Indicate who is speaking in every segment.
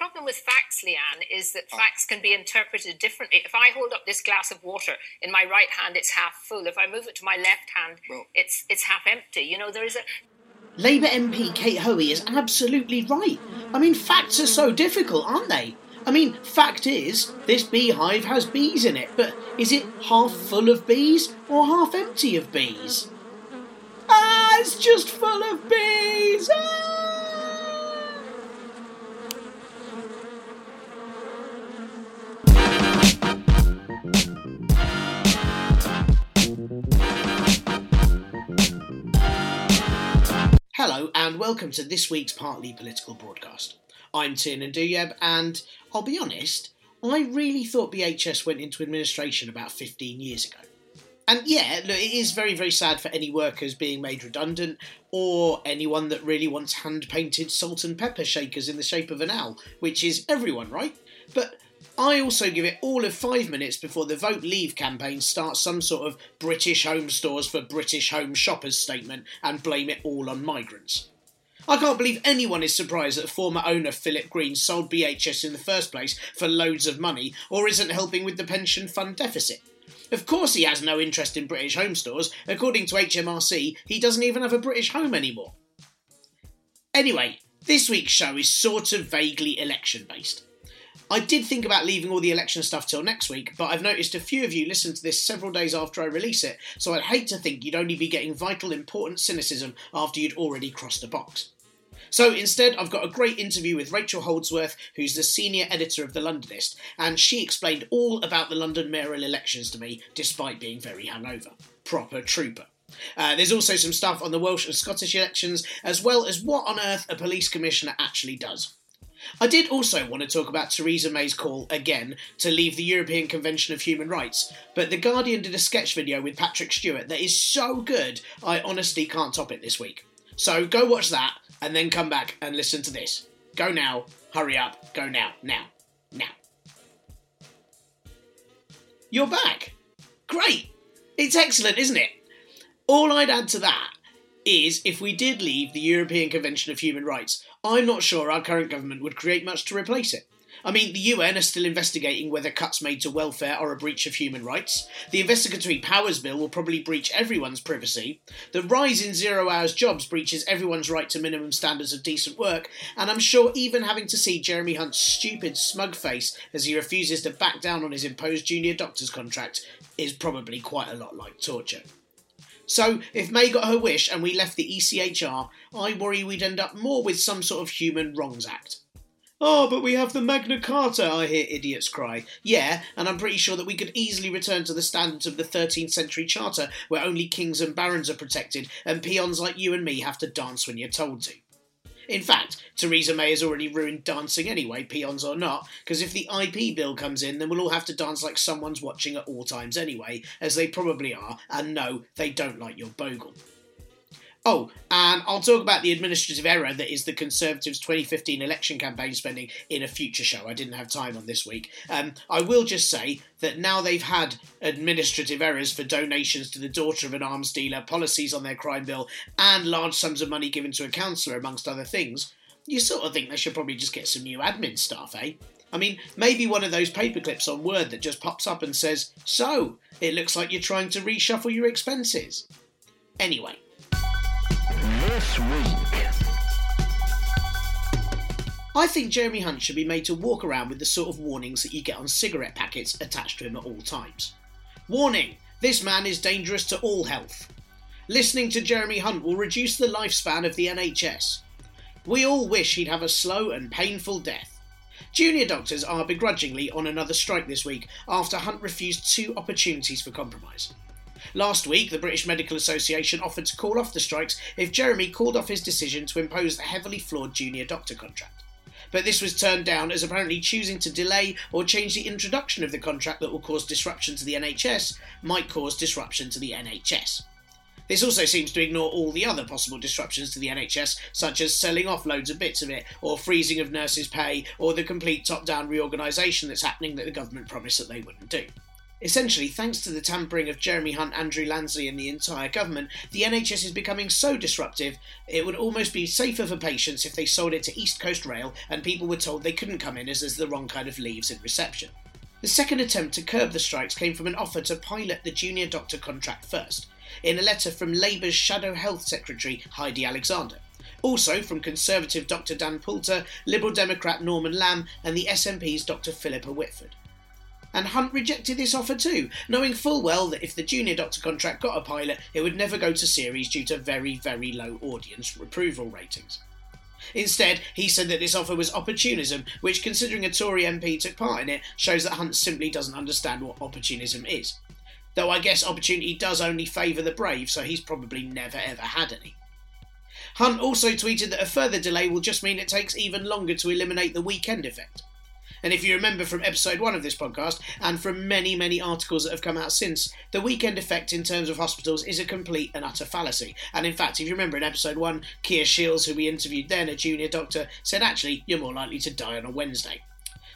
Speaker 1: The problem with facts, Leanne, is that facts can be interpreted differently. If I hold up this glass of water in my right hand, it's half full. If I move it to my left hand,
Speaker 2: Well-
Speaker 1: it's it's half empty. You know, there is a
Speaker 2: Labour MP Kate Hoey is absolutely right. I mean, facts are so difficult, aren't they? I mean, fact is, this beehive has bees in it, but is it half full of bees or half empty of bees? Ah, it's just full of bees! Ah! Hello, and welcome to this week's Partly Political broadcast. I'm Tiernan Douieb, and I'll be honest, I really thought BHS went into administration about 15 years ago. And yeah, look, it is very, very sad for any workers being made redundant, or anyone that really wants hand painted salt and pepper shakers in the shape of an owl, which is everyone, right? But I also give it all of five minutes before the Vote Leave campaign starts some sort of British Home Stores for British Home Shoppers statement and blame it all on migrants. I can't believe anyone is surprised that former owner Philip Green sold BHS in the first place for loads of money or isn't helping with the pension fund deficit. Of course, he has no interest in British home stores. According to HMRC, he doesn't even have a British home anymore. Anyway, this week's show is sort of vaguely election based. I did think about leaving all the election stuff till next week, but I've noticed a few of you listen to this several days after I release it, so I'd hate to think you'd only be getting vital, important cynicism after you'd already crossed a box. So instead, I've got a great interview with Rachel Holdsworth, who's the senior editor of The Londonist, and she explained all about the London mayoral elections to me, despite being very hungover. Proper trooper. Uh, there's also some stuff on the Welsh and Scottish elections, as well as what on earth a police commissioner actually does. I did also want to talk about Theresa May's call, again, to leave the European Convention of Human Rights, but The Guardian did a sketch video with Patrick Stewart that is so good, I honestly can't top it this week. So go watch that, and then come back and listen to this. Go now, hurry up, go now, now, now. You're back! Great! It's excellent, isn't it? All I'd add to that is if we did leave the European Convention of Human Rights, I'm not sure our current government would create much to replace it. I mean, the UN are still investigating whether cuts made to welfare are a breach of human rights. The Investigatory Powers Bill will probably breach everyone's privacy. The rise in zero hours jobs breaches everyone's right to minimum standards of decent work. And I'm sure even having to see Jeremy Hunt's stupid, smug face as he refuses to back down on his imposed junior doctor's contract is probably quite a lot like torture. So, if May got her wish and we left the ECHR, I worry we'd end up more with some sort of Human Wrongs Act. Oh, but we have the Magna Carta, I hear idiots cry. Yeah, and I'm pretty sure that we could easily return to the standards of the 13th century charter, where only kings and barons are protected, and peons like you and me have to dance when you're told to. In fact, Theresa May has already ruined dancing anyway, peons or not, because if the IP bill comes in, then we'll all have to dance like someone's watching at all times anyway, as they probably are, and no, they don't like your bogle. Oh, and I'll talk about the administrative error that is the Conservatives' 2015 election campaign spending in a future show. I didn't have time on this week. Um, I will just say that now they've had administrative errors for donations to the daughter of an arms dealer, policies on their crime bill, and large sums of money given to a councillor, amongst other things, you sort of think they should probably just get some new admin staff, eh? I mean, maybe one of those paperclips on Word that just pops up and says, So, it looks like you're trying to reshuffle your expenses. Anyway.
Speaker 3: This week.
Speaker 2: I think Jeremy Hunt should be made to walk around with the sort of warnings that you get on cigarette packets attached to him at all times. Warning! This man is dangerous to all health. Listening to Jeremy Hunt will reduce the lifespan of the NHS. We all wish he'd have a slow and painful death. Junior doctors are begrudgingly on another strike this week after Hunt refused two opportunities for compromise. Last week, the British Medical Association offered to call off the strikes if Jeremy called off his decision to impose the heavily flawed junior doctor contract. But this was turned down as apparently choosing to delay or change the introduction of the contract that will cause disruption to the NHS might cause disruption to the NHS. This also seems to ignore all the other possible disruptions to the NHS, such as selling off loads of bits of it, or freezing of nurses' pay, or the complete top down reorganisation that's happening that the government promised that they wouldn't do. Essentially, thanks to the tampering of Jeremy Hunt, Andrew Lansley, and the entire government, the NHS is becoming so disruptive it would almost be safer for patients if they sold it to East Coast Rail and people were told they couldn't come in as there's the wrong kind of leaves in reception. The second attempt to curb the strikes came from an offer to pilot the junior doctor contract first, in a letter from Labour's Shadow Health Secretary Heidi Alexander. Also from Conservative Dr Dan Poulter, Liberal Democrat Norman Lamb, and the SNP's Dr Philippa Whitford. And Hunt rejected this offer too, knowing full well that if the junior doctor contract got a pilot, it would never go to series due to very, very low audience approval ratings. Instead, he said that this offer was opportunism, which, considering a Tory MP took part in it, shows that Hunt simply doesn't understand what opportunism is. Though I guess opportunity does only favour the brave, so he's probably never ever had any. Hunt also tweeted that a further delay will just mean it takes even longer to eliminate the weekend effect. And if you remember from episode one of this podcast, and from many, many articles that have come out since, the weekend effect in terms of hospitals is a complete and utter fallacy. And in fact, if you remember in episode one, Keir Shields, who we interviewed then, a junior doctor, said actually, you're more likely to die on a Wednesday.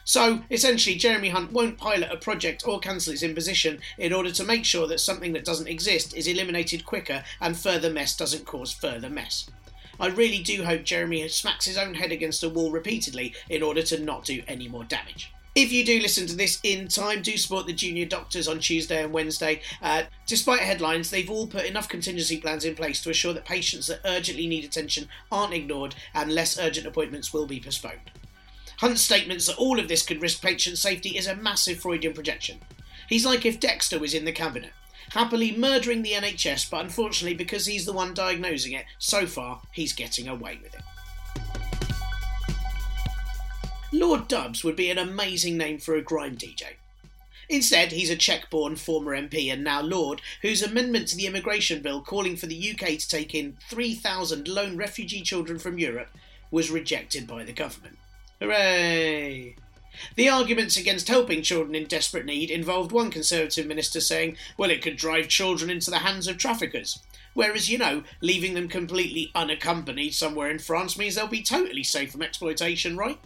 Speaker 2: So, essentially, Jeremy Hunt won't pilot a project or cancel its imposition in order to make sure that something that doesn't exist is eliminated quicker and further mess doesn't cause further mess. I really do hope Jeremy smacks his own head against a wall repeatedly in order to not do any more damage. If you do listen to this in time, do support the junior doctors on Tuesday and Wednesday. Uh, despite headlines, they've all put enough contingency plans in place to assure that patients that urgently need attention aren't ignored and less urgent appointments will be postponed. Hunt's statements that all of this could risk patient safety is a massive Freudian projection. He's like if Dexter was in the cabinet happily murdering the NHS, but unfortunately, because he's the one diagnosing it, so far he's getting away with it. Lord Dubs would be an amazing name for a grime DJ. Instead, he's a Czech born former MP and now Lord, whose amendment to the immigration bill calling for the UK to take in 3,000 lone refugee children from Europe was rejected by the government. Hooray! The arguments against helping children in desperate need involved one Conservative minister saying, well, it could drive children into the hands of traffickers. Whereas, you know, leaving them completely unaccompanied somewhere in France means they'll be totally safe from exploitation, right?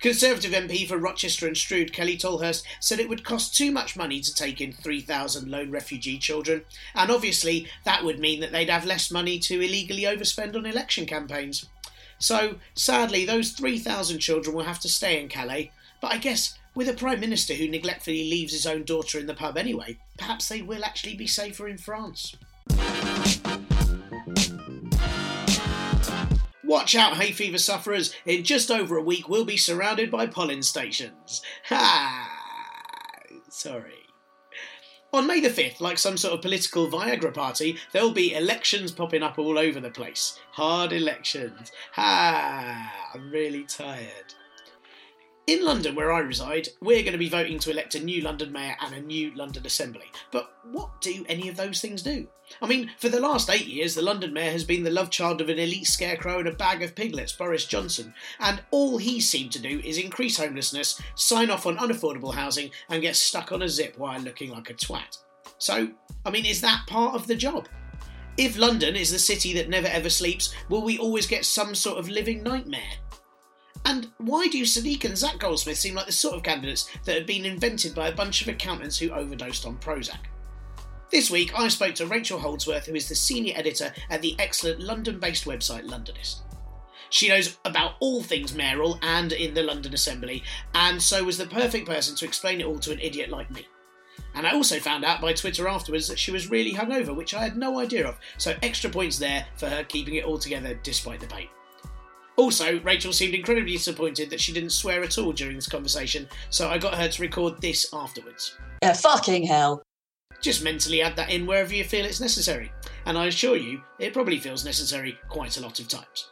Speaker 2: Conservative MP for Rochester and Strood, Kelly Tolhurst, said it would cost too much money to take in 3,000 lone refugee children, and obviously that would mean that they'd have less money to illegally overspend on election campaigns. So, sadly, those 3,000 children will have to stay in Calais. But I guess with a Prime Minister who neglectfully leaves his own daughter in the pub anyway, perhaps they will actually be safer in France. Watch out, hay fever sufferers. In just over a week, we'll be surrounded by pollen stations. Ha! Sorry. On May the 5th, like some sort of political Viagra party, there'll be elections popping up all over the place. Hard elections. Ha! I'm really tired. In London, where I reside, we're going to be voting to elect a new London Mayor and a new London Assembly. But what do any of those things do? I mean, for the last eight years, the London Mayor has been the love child of an elite scarecrow and a bag of piglets, Boris Johnson, and all he seemed to do is increase homelessness, sign off on unaffordable housing, and get stuck on a zip while looking like a twat. So, I mean, is that part of the job? If London is the city that never ever sleeps, will we always get some sort of living nightmare? And why do Sadiq and Zac Goldsmith seem like the sort of candidates that had been invented by a bunch of accountants who overdosed on Prozac? This week, I spoke to Rachel Holdsworth, who is the senior editor at the excellent London based website Londonist. She knows about all things mayoral and in the London Assembly, and so was the perfect person to explain it all to an idiot like me. And I also found out by Twitter afterwards that she was really hungover, which I had no idea of, so extra points there for her keeping it all together despite the pain. Also, Rachel seemed incredibly disappointed that she didn't swear at all during this conversation, so I got her to record this afterwards.
Speaker 4: Yeah, fucking hell.
Speaker 2: Just mentally add that in wherever you feel it's necessary, and I assure you, it probably feels necessary quite a lot of times.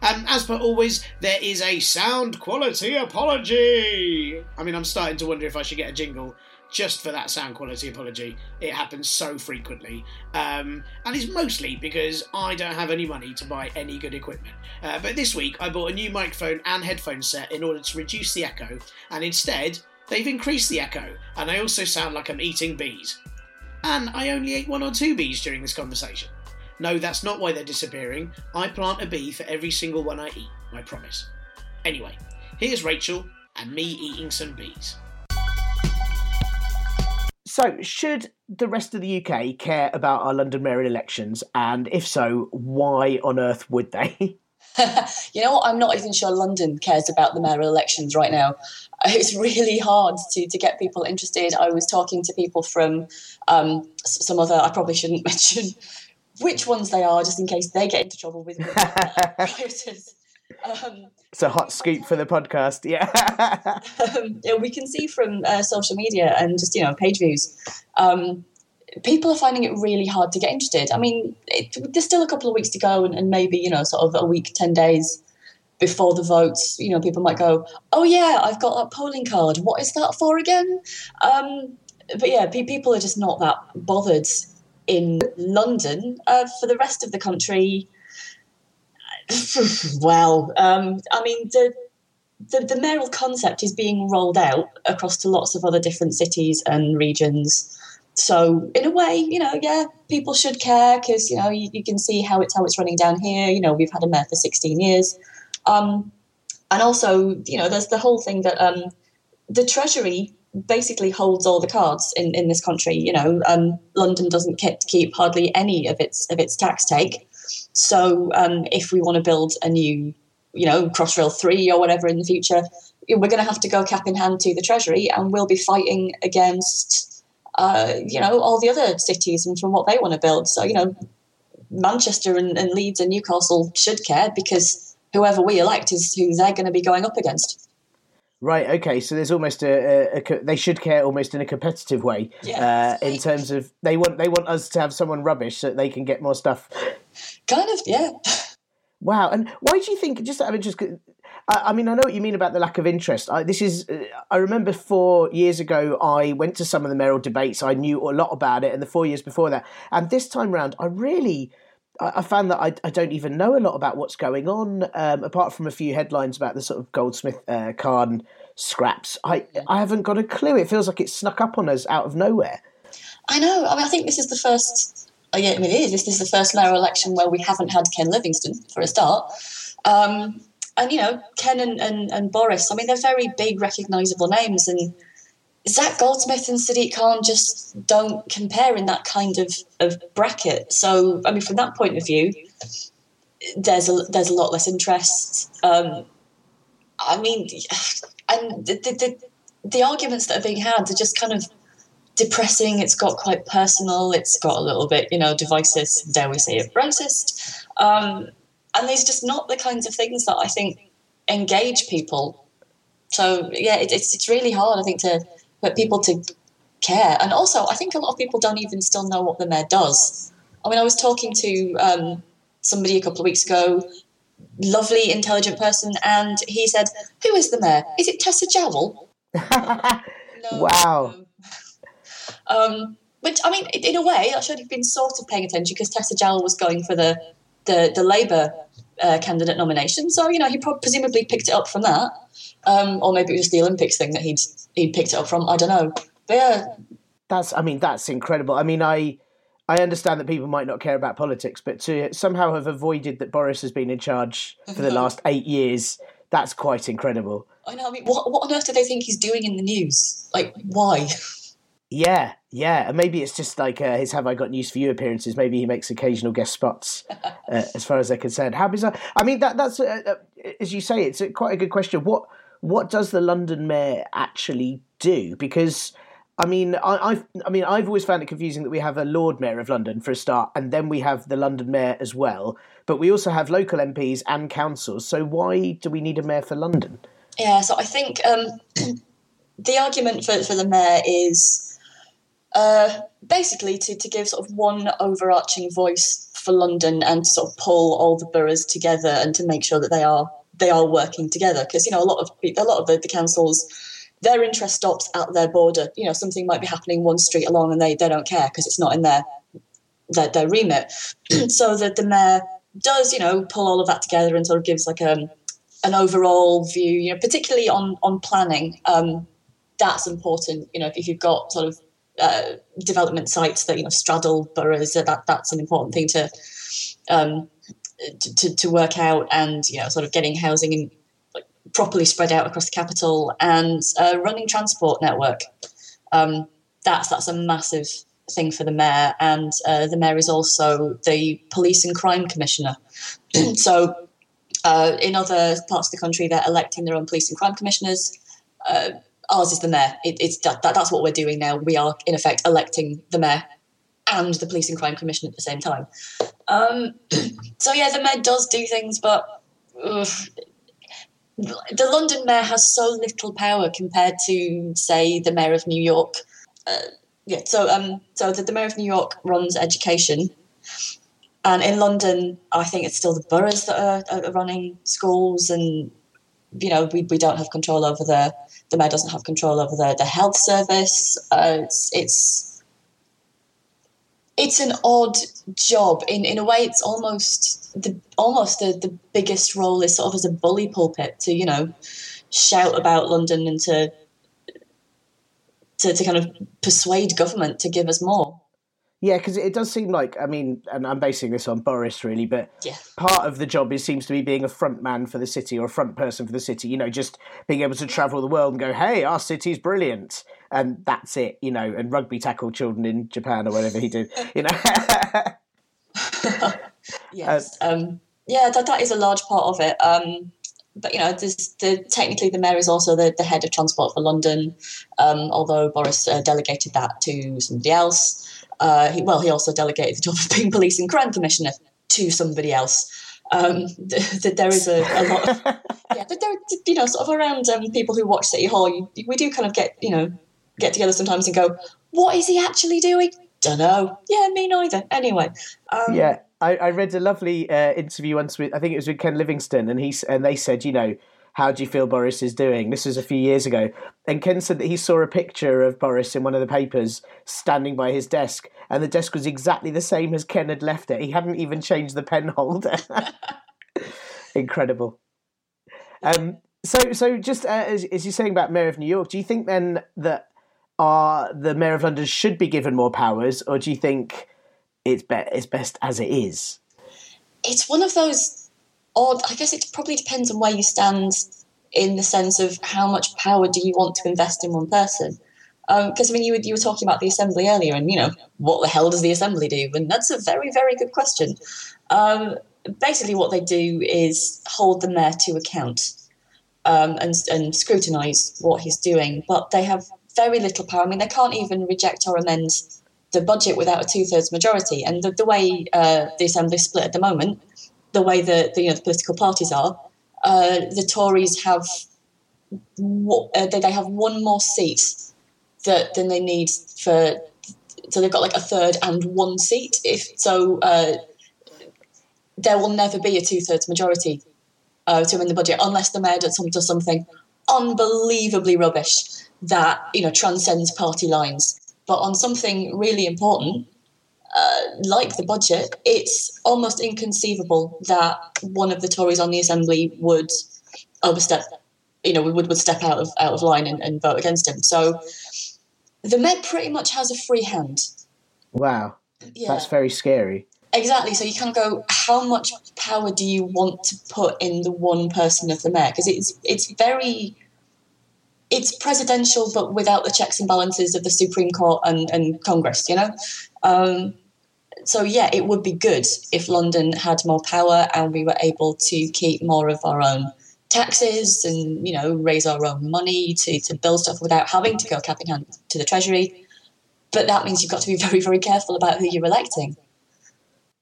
Speaker 2: And as per always, there is a sound quality apology. I mean, I'm starting to wonder if I should get a jingle just for that sound quality apology. It happens so frequently. Um, and it's mostly because I don't have any money to buy any good equipment. Uh, but this week I bought a new microphone and headphone set in order to reduce the echo, and instead they've increased the echo, and I also sound like I'm eating bees. And I only ate one or two bees during this conversation. No, that's not why they're disappearing. I plant a bee for every single one I eat, I promise. Anyway, here's Rachel and me eating some bees. So, should the rest of the UK care about our London mayoral elections? And if so, why on earth would they?
Speaker 4: you know what? I'm not even sure London cares about the mayoral elections right now. It's really hard to, to get people interested. I was talking to people from um, some other, I probably shouldn't mention which ones they are, just in case they get into trouble with rioters.
Speaker 2: Um, it's a hot scoop for the podcast, yeah.
Speaker 4: um, yeah we can see from uh, social media and just you know page views, um, people are finding it really hard to get interested. I mean, it, there's still a couple of weeks to go, and, and, maybe you know, sort of a week, ten days before the votes. You know, people might go, "Oh yeah, I've got that polling card. What is that for again?" Um, but yeah, people are just not that bothered in London. Uh, for the rest of the country, well, um, I mean, the, the, the mayoral concept is being rolled out across to lots of other different cities and regions. So in a way, you know, yeah, people should care because you know you, you, can see how it's how it's running down here. You know, we've had a mayor for 16 years, um, and also you know, there's the whole thing that um, the Treasury basically holds all the cards in, in this country. You know, um, London doesn't keep hardly any of its of its tax take. So um, if we want to build a new, you know, Crossrail 3 or whatever in the future, we're going to have to go cap in hand to the Treasury and we'll be fighting against, uh, you know, all the other cities and from what they want to build. So, you know, Manchester and, and Leeds and Newcastle should care because whoever we elect is who they're going to be going up against.
Speaker 2: Right. Okay. So there's almost a, a, a, they should care almost in a competitive way.
Speaker 4: Yeah.
Speaker 2: Uh, in terms of they want they want us to have someone rubbish so that they can get more stuff.
Speaker 4: Kind of. Yeah.
Speaker 2: Wow. And why do you think? Just out of interest. I, I mean, I know what you mean about the lack of interest. I, this is. Uh, I remember four years ago, I went to some of the mayoral debates. I knew a lot about it, and the four years before that, and this time round, I really I found that I, I, don't even know a lot about what's going on, um, apart from a few headlines about the sort of Goldsmith uh, Khan scraps. I I haven't got a clue. It feels like it snuck up on us out of nowhere.
Speaker 4: I know. I mean, I think this is the first. Yeah, I mean, it is. This is the first mayoral election where we haven't had Ken Livingstone for a start. Um, and you know, Ken and, and, and Boris. I mean, they're very big, recognisable names, and Zac Goldsmith and Sadiq Khan just don't compare in that kind of, of bracket. So, I mean, from that point of view, there's a there's a lot less interest. Um, I mean, and the, the, the arguments that are being had are just kind of depressing. It's got quite personal. It's got a little bit, you know, divisive. Dare we say it, racist? Um, and there's just not the kinds of things that I think engage people. So yeah, it, it's it's really hard. I think to but people to care. And also, I think a lot of people don't even still know what the mayor does. I mean, I was talking to um, somebody a couple of weeks ago, lovely, intelligent person, and he said, "Who is the mayor? Is it Tessa Jowell?"
Speaker 2: no, wow.
Speaker 4: Um, which I mean, in a way, I should have been sort of paying attention because Tessa Jowell was going for the the, the Labour uh, candidate nomination, so you know he presumably picked it up from that, um, or maybe it was just the Olympics thing that he'd he picked it up from. I don't know. But yeah.
Speaker 2: That's I mean, that's incredible. I mean I I understand that people might not care about politics, but to somehow have avoided that Boris has been in charge for the last eight years, that's quite incredible.
Speaker 4: I know. I mean, what, what on earth do they think he's doing in the news? Like, why?
Speaker 2: Yeah, yeah, and maybe it's just like uh, his "Have I Got News for You" appearances. Maybe he makes occasional guest spots, uh, as far as they're concerned. How bizarre! I mean, that that's uh, uh as you say, it's quite a good question. What what does the London mayor actually do? Because I mean, I, I've, I mean, I've always found it confusing that we have a Lord Mayor of London for a start, and then we have the London Mayor as well. But we also have local MPs and councils. So why do we need a mayor for London?
Speaker 4: Yeah, so I think um, the argument for, for the mayor is uh, basically to, to give sort of one overarching voice for London and to sort of pull all the boroughs together and to make sure that they are they are working together because you know a lot of a lot of the, the councils their interest stops at their border. You know, something might be happening one street along and they, they don't care because it's not in their their, their remit. so that the mayor does, you know, pull all of that together and sort of gives like a, um, an overall view, you know, particularly on on planning. Um, that's important. You know, if, if you've got sort of uh, development sites that you know straddle boroughs, that that's an important thing to um, to, to work out, and you know, sort of getting housing in properly spread out across the capital and a running transport network. Um, that's that's a massive thing for the mayor, and uh, the mayor is also the police and crime commissioner. so, uh, in other parts of the country, they're electing their own police and crime commissioners. Uh, ours is the mayor. It, it's that, that, that's what we're doing now. We are in effect electing the mayor and the police and crime Commission at the same time. Um, so yeah, the mayor does do things, but the London mayor has so little power compared to, say, the mayor of New York. Uh, yeah, so um, so the, the mayor of New York runs education, and in London, I think it's still the boroughs that are, are running schools, and you know we, we don't have control over the the mayor doesn't have control over the the health service. Uh, it's it's it's an odd job in in a way it's almost the almost the, the biggest role is sort of as a bully pulpit to you know shout about london and to to, to kind of persuade government to give us more
Speaker 2: yeah, because it does seem like I mean, and I'm basing this on Boris really, but
Speaker 4: yeah.
Speaker 2: part of the job is seems to be being a front man for the city or a front person for the city. You know, just being able to travel the world and go, "Hey, our city's brilliant," and that's it. You know, and rugby tackle children in Japan or whatever he did. You know.
Speaker 4: yes. Uh, um, yeah, that that is a large part of it. Um, but you know, this, the, technically the mayor is also the, the head of transport for London, um, although Boris uh, delegated that to somebody else. Uh, he, well, he also delegated the job of being police and crime commissioner to somebody else. Um, that there is a, a, lot of yeah, but there, you know, sort of around um, people who watch City Hall, you, we do kind of get you know get together sometimes and go, what is he actually doing? Don't know. Yeah, me neither. Anyway. Um,
Speaker 2: yeah, I, I, read a lovely uh, interview once with I think it was with Ken Livingstone, and he and they said, you know, how do you feel Boris is doing? This was a few years ago. And Ken said that he saw a picture of Boris in one of the papers standing by his desk, and the desk was exactly the same as Ken had left it. He hadn't even changed the pen holder. Incredible. Um, so, so just uh, as, as you're saying about Mayor of New York, do you think then that uh, the Mayor of London should be given more powers, or do you think it's, be- it's best as it is?
Speaker 4: It's one of those odd. I guess it probably depends on where you stand in the sense of how much power do you want to invest in one person. Because um, I mean, you were, you were talking about the assembly earlier, and you know, what the hell does the assembly do? And that's a very, very good question. Um, basically, what they do is hold the mayor to account um, and, and scrutinise what he's doing, but they have very little power. I mean, they can't even reject or amend the budget without a two thirds majority. And the, the way uh, the assembly is split at the moment, the way that the, you know the political parties are, uh, the Tories have uh, they have one more seat that than they need for. So they've got like a third and one seat. If so, uh, there will never be a two thirds majority uh, to win the budget unless the mayor does something unbelievably rubbish that you know transcends party lines. But on something really important, uh, like the budget, it's almost inconceivable that one of the Tories on the Assembly would overstep, you know, would, would step out of out of line and, and vote against him. So the Met pretty much has a free hand.
Speaker 2: Wow, yeah. that's very scary.
Speaker 4: Exactly. So you can go, how much power do you want to put in the one person of the mayor? Because it's it's very it's presidential, but without the checks and balances of the Supreme Court and, and Congress, you know? Um, so, yeah, it would be good if London had more power and we were able to keep more of our own taxes and you know raise our own money to to build stuff without having to go cap in hand to the treasury. But that means you've got to be very very careful about who you're electing.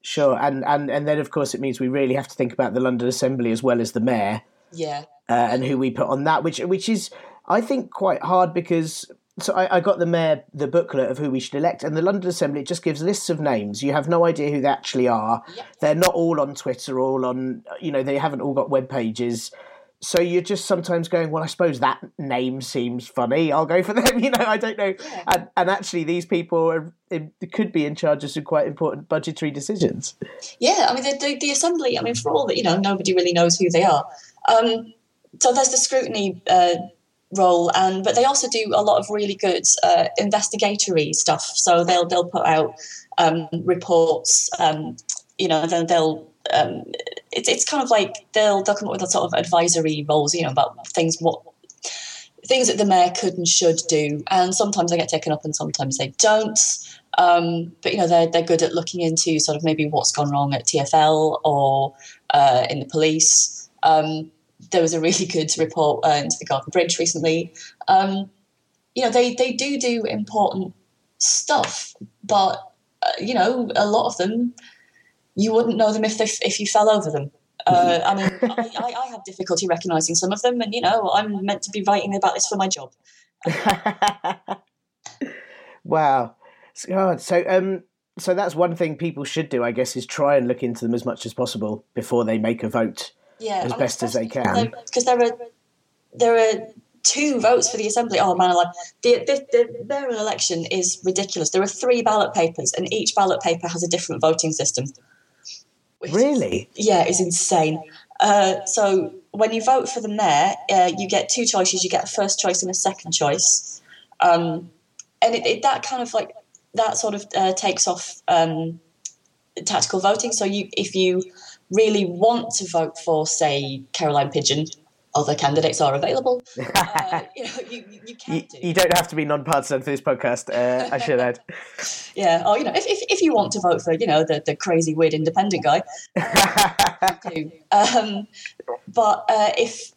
Speaker 2: Sure, and, and and then of course it means we really have to think about the London Assembly as well as the mayor.
Speaker 4: Yeah.
Speaker 2: Uh, and who we put on that, which which is I think quite hard because so I, I, got the mayor the booklet of who we should elect, and the London Assembly it just gives lists of names. You have no idea who they actually are. They're not all on Twitter, all on you know they haven't all got web pages. So you're just sometimes going, well, I suppose that name seems funny. I'll go for them. You know, I don't know. Yeah. And, and actually, these people are, could be in charge of some quite important budgetary decisions.
Speaker 4: Yeah, I mean, the, the, the assembly. I mean, for all that you know, nobody really knows who they are. Um, so there's the scrutiny uh, role, and but they also do a lot of really good uh, investigatory stuff. So they'll they'll put out um, reports. Um, you know, then they'll um, it's it's kind of like they'll they'll come up with a sort of advisory roles, you know, about things what things that the mayor could and should do, and sometimes they get taken up and sometimes they don't. Um, but you know they're they're good at looking into sort of maybe what's gone wrong at TFL or uh, in the police. Um, there was a really good report uh, into the Garden Bridge recently. Um, you know they they do do important stuff, but uh, you know a lot of them you wouldn't know them if they, if you fell over them. Uh, I mean, I, I, have difficulty recognizing some of them, and you know, I'm meant to be writing about this for my job.
Speaker 2: wow, God. So, um, so that's one thing people should do, I guess, is try and look into them as much as possible before they make a vote.
Speaker 4: Yeah,
Speaker 2: as I mean, best as they can.
Speaker 4: Because there are there are two votes for the assembly. Oh man, like the, the the mayoral election is ridiculous. There are three ballot papers, and each ballot paper has a different voting system.
Speaker 2: Really?
Speaker 4: Yeah, it's insane. Uh, so when you vote for the mayor, uh, you get two choices. You get a first choice and a second choice, um, and it, it, that kind of like that sort of uh, takes off um, tactical voting. So you, if you really want to vote for, say, Caroline Pidgeon, other candidates are available. Uh, you know, you, you
Speaker 2: you, do. You don't have to be non-partisan for this podcast. Uh, I should add.
Speaker 4: yeah, or you know, if, if, if you want to vote for you know the, the crazy weird independent guy, uh, do. Um, but uh, if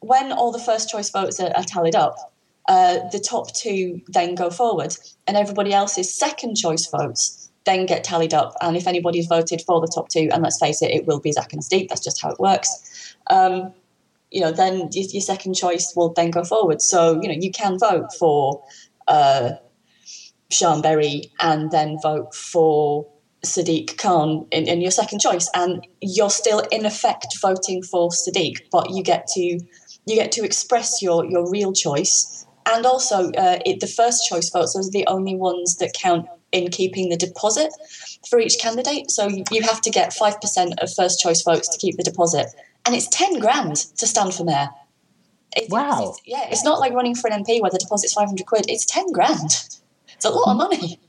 Speaker 4: when all the first choice votes are, are tallied up, uh, the top two then go forward, and everybody else's second choice votes then get tallied up. And if anybody's voted for the top two, and let's face it, it will be Zac and Steve. That's just how it works. Um, you know, then your second choice will then go forward. So, you know, you can vote for uh, Sian Berry and then vote for Sadiq Khan in, in your second choice, and you're still in effect voting for Sadiq, but you get to you get to express your your real choice, and also uh, it, the first choice votes those are the only ones that count in keeping the deposit for each candidate. So you have to get five percent of first choice votes to keep the deposit, and it's 10 grand to stand for mayor.
Speaker 2: It, wow.
Speaker 4: It's, yeah, it's not like running for an MP where the deposit's 500 quid. It's 10 grand. It's a lot of money.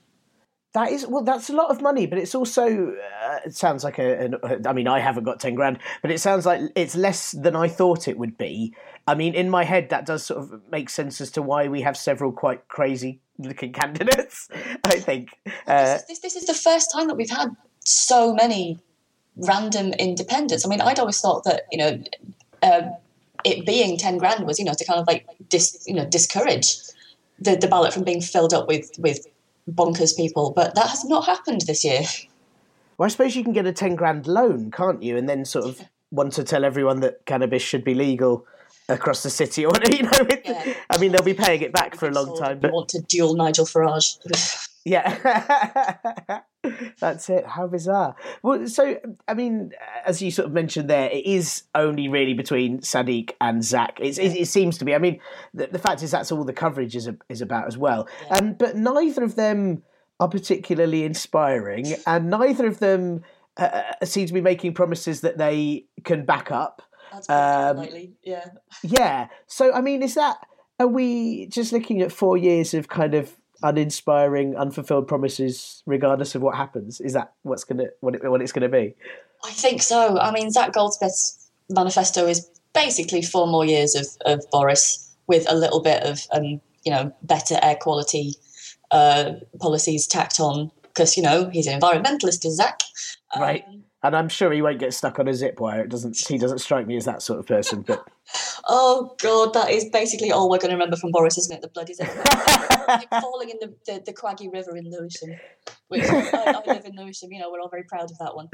Speaker 2: That is well. That's a lot of money, but it's also. Uh, it sounds like a, a. I mean, I haven't got ten grand, but it sounds like it's less than I thought it would be. I mean, in my head, that does sort of make sense as to why we have several quite crazy looking candidates. I think
Speaker 4: uh, this, is, this, this is the first time that we've had so many random independents. I mean, I'd always thought that you know, um, it being ten grand was you know to kind of like dis you know discourage the, the ballot from being filled up with with bonkers people, but that has not happened this year.
Speaker 2: Well, I suppose you can get a ten grand loan, can't you? And then sort of want to tell everyone that cannabis should be legal across the city, or you know, yeah. I mean, they'll be paying it back for a long time. But
Speaker 4: want to duel Nigel Farage.
Speaker 2: Yeah, that's it. How bizarre. Well, so I mean, as you sort of mentioned there, it is only really between Sadiq and Zac. It, it, seems to be. I mean, the, the, fact is that's all the coverage is is about as well. Yeah. Um, but neither of them are particularly inspiring, and neither of them uh, uh seem to be making promises that they can back up.
Speaker 4: That's um, yeah.
Speaker 2: Yeah. So I mean, is that are we just looking at four years of kind of uninspiring, unfulfilled promises, regardless of what happens? Is that what's gonna what, it, what it's gonna be?
Speaker 4: I think so. I mean, Zac Goldsmith's manifesto is basically four more years of, of Boris with a little bit of um, you know better air quality uh, policies tacked on because you know he's an environmentalist, is Zac.
Speaker 2: Um, right. And I'm sure he won't get stuck on a zip wire. It doesn't. He doesn't strike me as that sort of person. But
Speaker 4: oh god, that is basically all we're going to remember from Boris, isn't it? The bloody zip falling in the, the, the Quaggy River in Lewisham, which I, I, live in Lewisham. You know, we're all very proud of that one.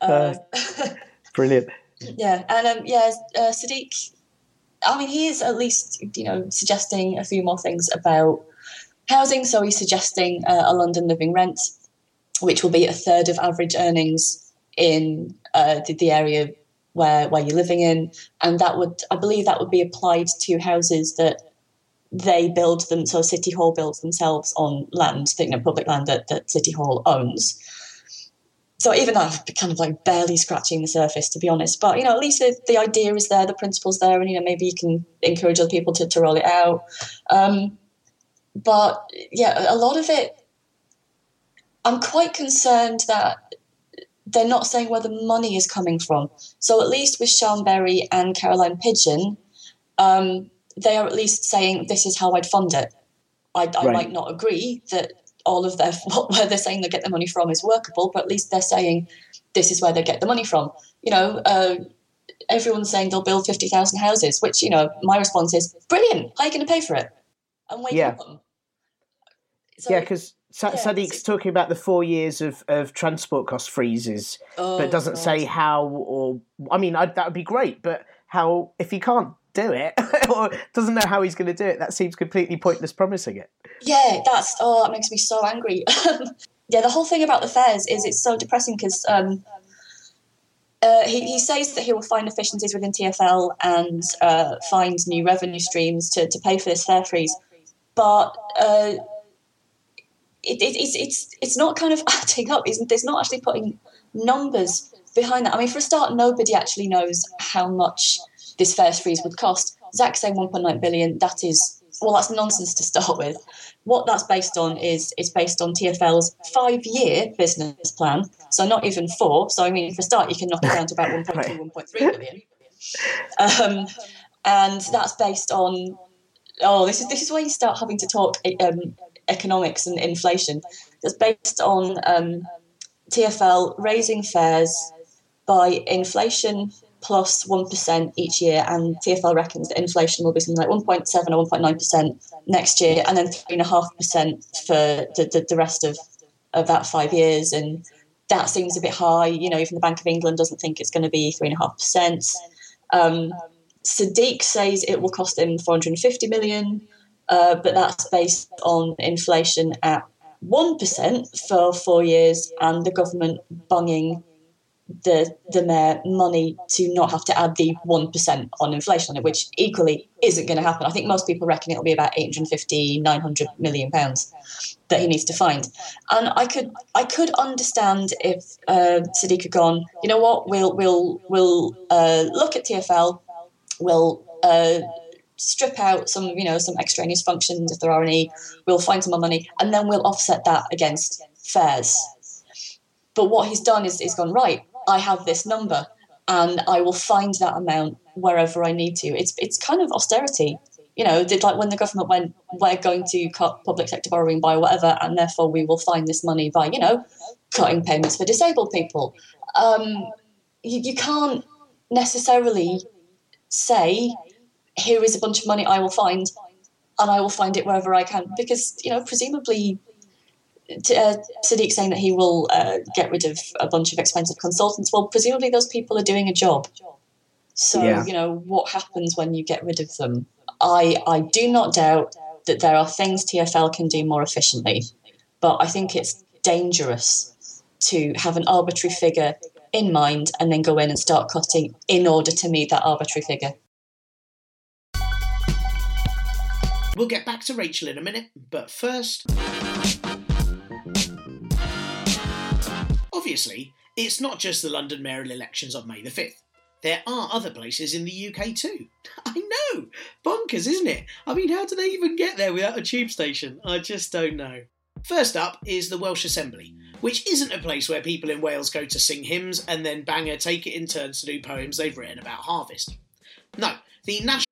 Speaker 4: Uh,
Speaker 2: uh, brilliant.
Speaker 4: Yeah, and um, yeah, uh, Sadiq. I mean, he is at least you know suggesting a few more things about housing. So he's suggesting uh, a London living rent, which will be a third of average earnings in uh, the, the area where where you're living in, and that would I believe that would be applied to houses that they build them. So City Hall builds themselves on land, you know, public land that, that City Hall owns. So even I've kind of like barely scratching the surface, to be honest, but you know, at least the, the idea is there, the principle's there, and you know, maybe you can encourage other people to, to roll it out. Um, but yeah, a lot of it, I'm quite concerned that they're not saying where the money is coming from. So at least with Sian Berry and Caroline Pidgeon, um, they are at least saying this is how I'd fund it. I, I right. might not agree that all of their where they're saying they get the money from is workable, but at least they're saying this is where they get the money from. You know, uh, everyone's saying they'll build fifty thousand houses, which you know, my response is brilliant. How are you going to pay for it? And where yeah.
Speaker 2: So, yeah, because Sa- yeah, Sadiq's talking about the four years of, of transport cost freezes, oh, but doesn't God. say how or I mean I, that would be great, but how if he can't do it or doesn't know how he's going to do it, that seems completely pointless promising it.
Speaker 4: Yeah, that's oh that makes me so angry. yeah, the whole thing about the fares is it's so depressing because um, uh, he, he says that he will find efficiencies within TFL and uh, find new revenue streams to, to pay for this fare freeze, but. Uh, it, it, it's it's it's not kind of adding up. Isn't there's not actually putting numbers behind that. I mean, for a start, nobody actually knows how much this fares freeze would cost. Zac saying 1.9 billion. That is well, that's nonsense to start with. What that's based on is it's based on TFL's five-year business plan, so not even four. So I mean, for a start, you can knock it down to about 1.2, right. 1.3 billion, um, and that's based on. Oh, this is this is where you start having to talk um, economics and inflation. It's based on um, TFL raising fares by inflation plus 1 each year, and TFL reckons that inflation will be something like 1.7 or 1.9% next year, and then 3.5% for the, the, the rest of, of that five years. And that seems a bit high. You know, even the Bank of England doesn't think it's going to be 3.5%. Um, Sadiq says it will cost him 450 million. Uh, but that's based on inflation at 1% for four years and the government bunging the the mayor money to not have to add the 1% on inflation on it, which equally isn't going to happen. I think most people reckon it'll be about 850, 900 million pounds that he needs to find. And I could I could understand if uh, Sadiq had gone, you know what, we'll, we'll, we'll uh, look at TFL, we'll uh, strip out some, you know, some extraneous functions if there are any. We'll find some more money, and then we'll offset that against fares. But what he's done is, is gone right. I have this number, and I will find that amount wherever I need to. It's it's kind of austerity, you know. Did like when the government went, we're going to cut public sector borrowing by whatever, and therefore we will find this money by, you know, cutting payments for disabled people. Um, you, you can't necessarily say here is a bunch of money I will find, and I will find it wherever I can. Because, you know, presumably, uh, Sadiq saying that he will uh, get rid of a bunch of expensive consultants, well, presumably those people are doing a job. So, yeah. you know, what happens when you get rid of them? I, I do not doubt that there are things TFL can do more efficiently, but I think it's dangerous to have an arbitrary figure in mind and then go in and start cutting in order to meet that arbitrary figure.
Speaker 2: We'll get back to Rachel in a minute, but first. Obviously, it's not just the London mayoral elections on May the 5th. There are other places in the UK too. I know! Bonkers, isn't it? I mean, how do they even get there without a tube station? I just don't know. First up is the Welsh Assembly, which isn't a place where people in Wales go to sing hymns and then Bangor take it in turns to do poems they've written about harvest. No, the National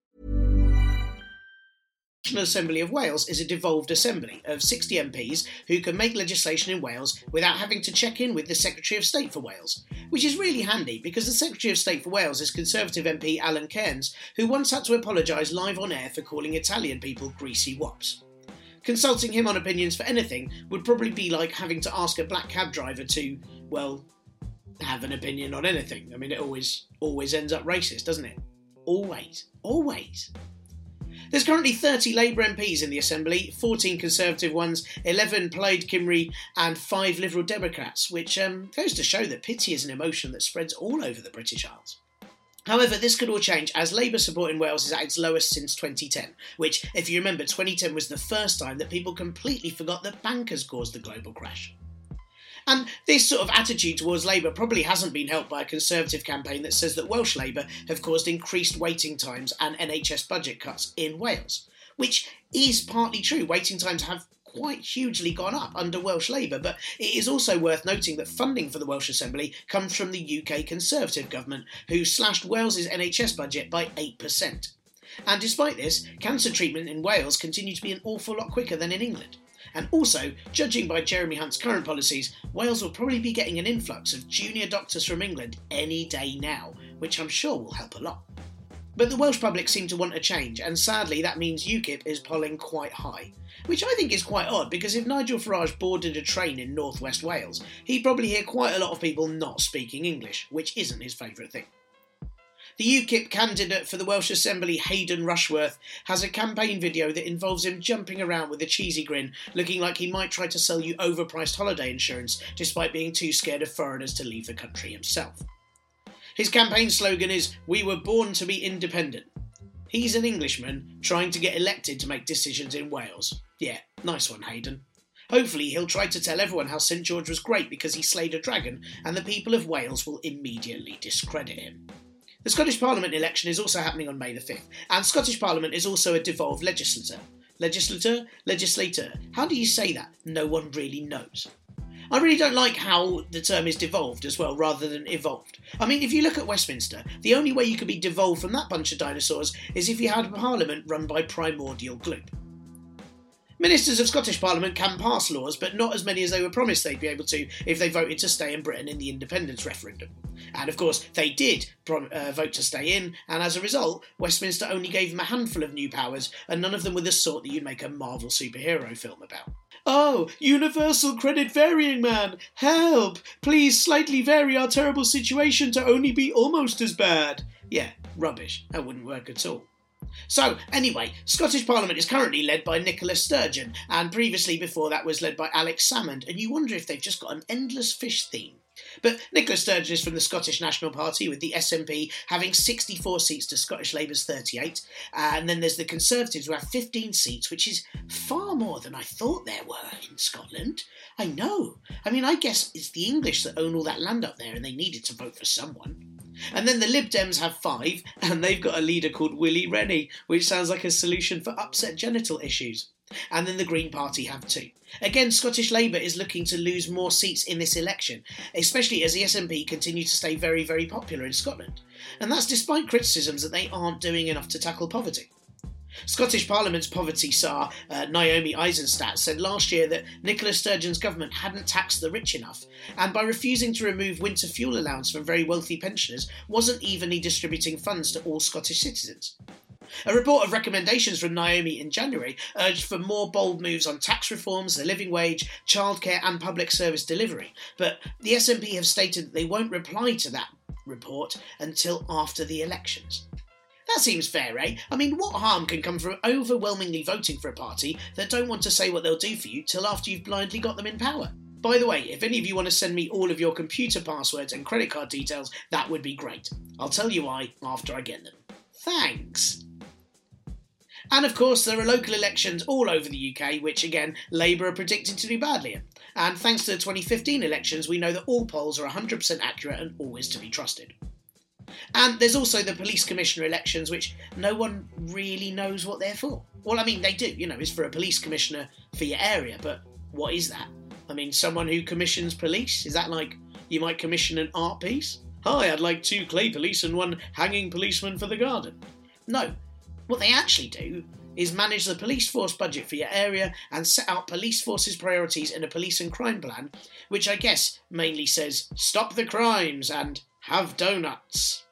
Speaker 2: National Assembly of Wales is a devolved assembly of 60 MPs who can make legislation in Wales without having to check in with the Secretary of State for Wales, which is really handy because the Secretary of State for Wales is Conservative MP Alun Cairns, who once had to apologise live on air for calling Italian people greasy wops. Consulting him on opinions for anything would probably be like having to ask a black cab driver to, well, have an opinion on anything. I mean, it always always ends up racist, doesn't it? Always, always. There's currently 30 Labour MPs in the Assembly, 14 Conservative ones, 11 Plaid Cymru, and 5 Liberal Democrats, which um, goes to show that pity is an emotion that spreads all over the British Isles. However, this could all change as Labour support in Wales is at its lowest since 2010, which, if you remember, 2010 was the first time that people completely forgot that bankers caused the global crash. And this sort of attitude towards Labour probably hasn't been helped by a Conservative campaign that says that Welsh Labour have caused increased waiting times and NHS budget cuts in Wales, which is partly true. Waiting times have quite hugely gone up under Welsh Labour, but it is also worth noting that funding for the Welsh Assembly comes from the UK Conservative government, who slashed Wales's NHS budget by 8%. And despite this, cancer treatment in Wales continues to be an awful lot quicker than in England. And also, judging by Jeremy Hunt's current policies, Wales will probably be getting an influx of junior doctors from England any day now, which I'm sure will help a lot. But the Welsh public seem to want a change, and sadly that means UKIP is polling quite high. Which I think is quite odd because if Nigel Farage boarded a train in northwest Wales, he'd probably hear quite a lot of people not speaking English, which isn't his favourite thing. The UKIP candidate for the Welsh Assembly, Hayden Rushworth, has a campaign video that involves him jumping around with a cheesy grin, looking like he might try to sell you overpriced holiday insurance despite being too scared of foreigners to leave the country himself. His campaign slogan is We were born to be independent. He's an Englishman trying to get elected to make decisions in Wales. Yeah, nice one, Hayden. Hopefully, he'll try to tell everyone how St George was great because he slayed a dragon, and the people of Wales will immediately discredit him. The Scottish Parliament election is also happening on May the 5th, and Scottish Parliament is also a devolved legislature. Legislator? Legislator? How do you say that? No one really knows. I really don't like how the term is devolved as well, rather than evolved. I mean, if you look at Westminster, the only way you could be devolved from that bunch of dinosaurs is if you had a parliament run by primordial gloop. Ministers of Scottish Parliament can pass laws, but not as many as they were promised they'd be able to if they voted to stay in Britain in the independence referendum. And of course, they did prom- uh, vote to stay in, and as a result, Westminster only gave them a handful of new powers, and none of them were the sort that you'd make a Marvel superhero film about. Oh, universal credit varying man! Help! Please slightly vary our terrible situation to only be almost as bad. Yeah, rubbish. That wouldn't work at all. So, anyway, Scottish Parliament is currently led by Nicola Sturgeon, and previously before that was led by Alex Salmond, and you wonder if they've just got an endless fish theme. But Nicola Sturgeon is from the Scottish National Party, with the SNP having 64 seats to Scottish Labour's 38. And then there's the Conservatives, who have 15 seats, which is far more than I thought there were in Scotland. I know. I mean, I guess it's the English that own all that land up there, and they needed to vote for someone. And then the Lib Dems have five, and they've got a leader called Willie Rennie, which sounds like a solution for upset genital issues. And then the Green Party have two. Again, Scottish Labour is looking to lose more seats in this election, especially as the SNP continue to stay very, very popular in Scotland. And that's despite criticisms that they aren't doing enough to tackle poverty. Scottish Parliament's poverty czar, uh, Naomi Eisenstadt, said last year that Nicola Sturgeon's government hadn't taxed the rich enough, and by refusing to remove winter fuel allowance from very wealthy pensioners, wasn't evenly distributing funds to all Scottish citizens. A report of recommendations from Naomi in January urged for more bold moves on tax reforms, the living wage, childcare, and public service delivery, but the SNP have stated that they won't reply to that report until after the elections. That seems fair, eh? I mean, what harm can come from overwhelmingly voting for a party that don't want to say what they'll do for you till after you've blindly got them in power? By the way, if any of you want to send me all of your computer passwords and credit card details, that would be great. I'll tell you why after I get them. Thanks. And of course, there are local elections all over the UK, which again, Labour are predicted to do badly in. And thanks to the 2015 elections, we know that all polls are 100% accurate and always to be trusted. And there's also the police commissioner elections, which no one really knows what they're for. Well, I mean, they do, you know, it's for a police commissioner for your area, but what is that? I mean, someone who commissions police? Is that like you might commission an art piece? Hi, I'd like two clay police and one hanging policeman for the garden. No, what they actually do is manage the police force budget for your area and set out police force's priorities in a police and crime plan, which I guess mainly says stop the crimes and have donuts.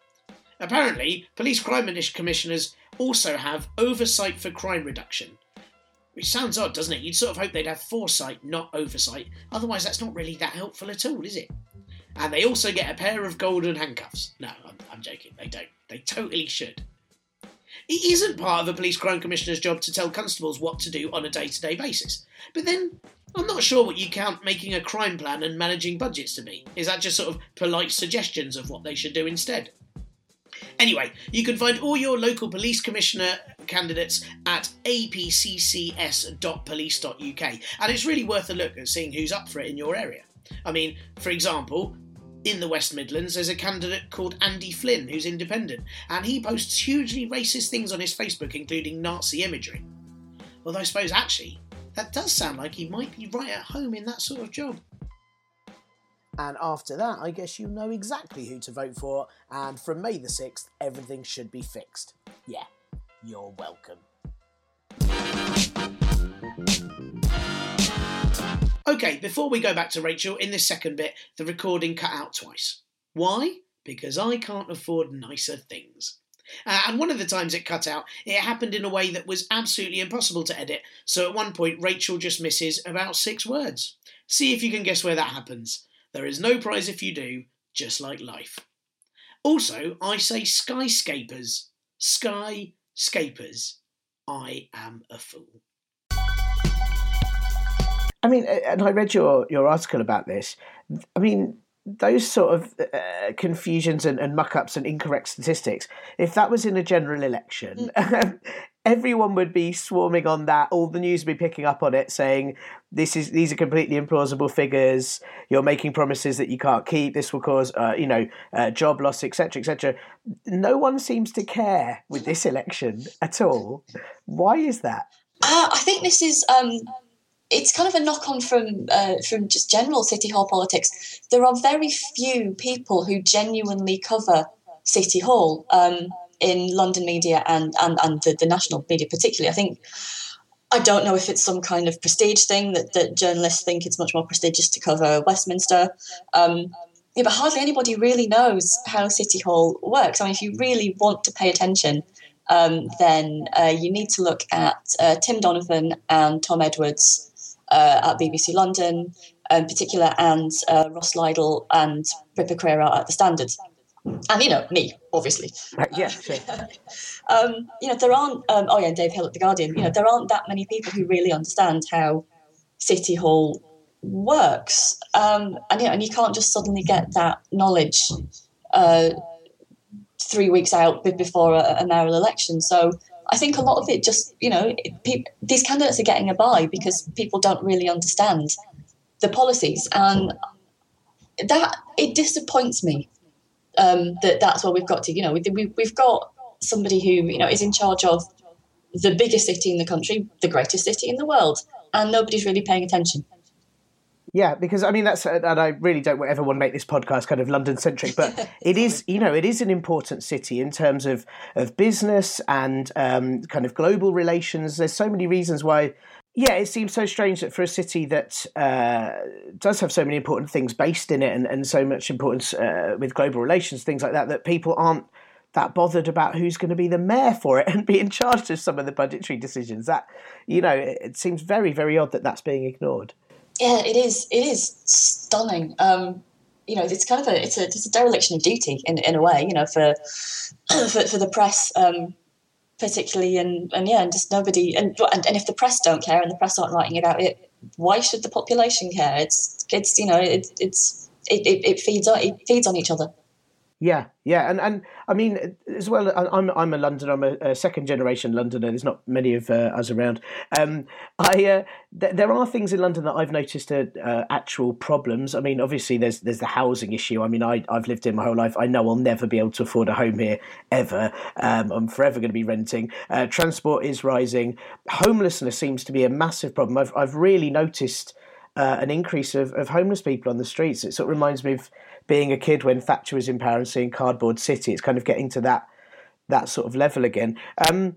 Speaker 2: Apparently, police crime commissioners also have oversight for crime reduction. Which sounds odd, doesn't it? You'd sort of hope they'd have foresight, not oversight. Otherwise, that's not really that helpful at all, is it? And they also get a pair of golden handcuffs. No, I'm, I'm joking. They don't. They totally should. It isn't part of a police crime commissioner's job to tell constables what to do on a day to day basis. But then, I'm not sure what you count making a crime plan and managing budgets to be. Is that just sort of polite suggestions of what they should do instead? Anyway, you can find all your local police commissioner candidates at apccs.police.uk, and it's really worth a look at seeing who's up for it in your area. I mean, for example, in the West Midlands, there's a candidate called Andy Flynn who's independent, and he posts hugely racist things on his Facebook, including Nazi imagery. Although I suppose actually, that does sound like he might be right at home in that sort of job.
Speaker 5: And after that, I guess you know exactly who to vote for, and from May the 6th, everything should be fixed. Yeah, you're welcome.
Speaker 2: Okay, before we go back to Rachel, in this second bit, the recording cut out twice. Why? Because I can't afford nicer things. Uh, and one of the times it cut out, it happened in a way that was absolutely impossible to edit, so at one point Rachel just misses about six words. See if you can guess where that happens. There is no prize if you do, just like life. Also, I say skyscapers. Skyscapers. I am a fool.
Speaker 5: I mean, and I read your, your article about this. I mean, those sort of uh, confusions and, and muck ups and incorrect statistics, if that was in a general election, mm. everyone would be swarming on that. All the news would be picking up on it, saying this is these are completely implausible figures. You're making promises that you can't keep. This will cause, uh, you know, uh, job loss, etc., etc. No one seems to care with this election at all. Why is that?
Speaker 4: Uh, I think this is um, it's kind of a knock on from uh, from just general city hall politics. There are very few people who genuinely cover city hall um, in London media and and, and the, the national media particularly. I think I don't know if it's some kind of prestige thing that, that journalists think it's much more prestigious to cover Westminster. Um, yeah, but hardly anybody really knows how City Hall works. I mean, if you really want to pay attention, um, then uh, you need to look at uh, Tim Donovan and Tom Edwards uh, at BBC London in particular, and uh, Ross Lydall and Pippa Crerar at the Standard. And you know me, obviously.
Speaker 5: Right, yeah, sure.
Speaker 4: um, you know there aren't. Um, oh yeah, and Dave Hill at the Guardian. You know there aren't that many people who really understand how City Hall works, um, and you know, and you can't just suddenly get that knowledge uh, three weeks out before a, a mayoral election. So I think a lot of it just, you know, pe- these candidates are getting a buy because people don't really understand the policies, and that it disappoints me um, that that's where we've got to. You know, we, we've got somebody who you know is in charge of the biggest city in the country, the greatest city in the world, and nobody's really paying attention.
Speaker 2: Yeah, because I mean that's, and I really don't ever want to make this podcast kind of London centric, but it is, you know, it is an important city in terms of of business and um, kind of global relations. There's so many reasons why. Yeah, it seems so strange that for a city that uh, does have so many important things based in it and, and so much importance uh, with global relations, things like that, that people aren't that bothered about who's going to be the mayor for it and be in charge of some of the budgetary decisions. That, you know, it, it seems very, very odd that that's being ignored
Speaker 4: yeah, it is. It is stunning. Um, you know, it's kind of a it's a it's a dereliction of duty in in a way. You know, for for, for the press. Um, particularly and and yeah and just nobody and, and and if the press don't care and the press aren't writing about it why should the population care it's it's you know it, it's it, it, it feeds on it feeds on each other
Speaker 2: yeah, yeah, and and I mean as well. I'm I'm a Londoner. I'm a, a second generation Londoner. There's not many of uh, us around. Um, I uh, th- there are things in London that I've noticed are uh, actual problems. I mean, obviously there's there's the housing issue. I mean, I I've lived here my whole life. I know I'll never be able to afford a home here ever. Um, I'm forever going to be renting. Uh, transport is rising. Homelessness seems to be a massive problem. I've I've really noticed. Uh, an increase of, of homeless people on the streets. It sort of reminds me of being a kid when Thatcher was in power and seeing Cardboard City. It's kind of getting to that that sort of level again. Um,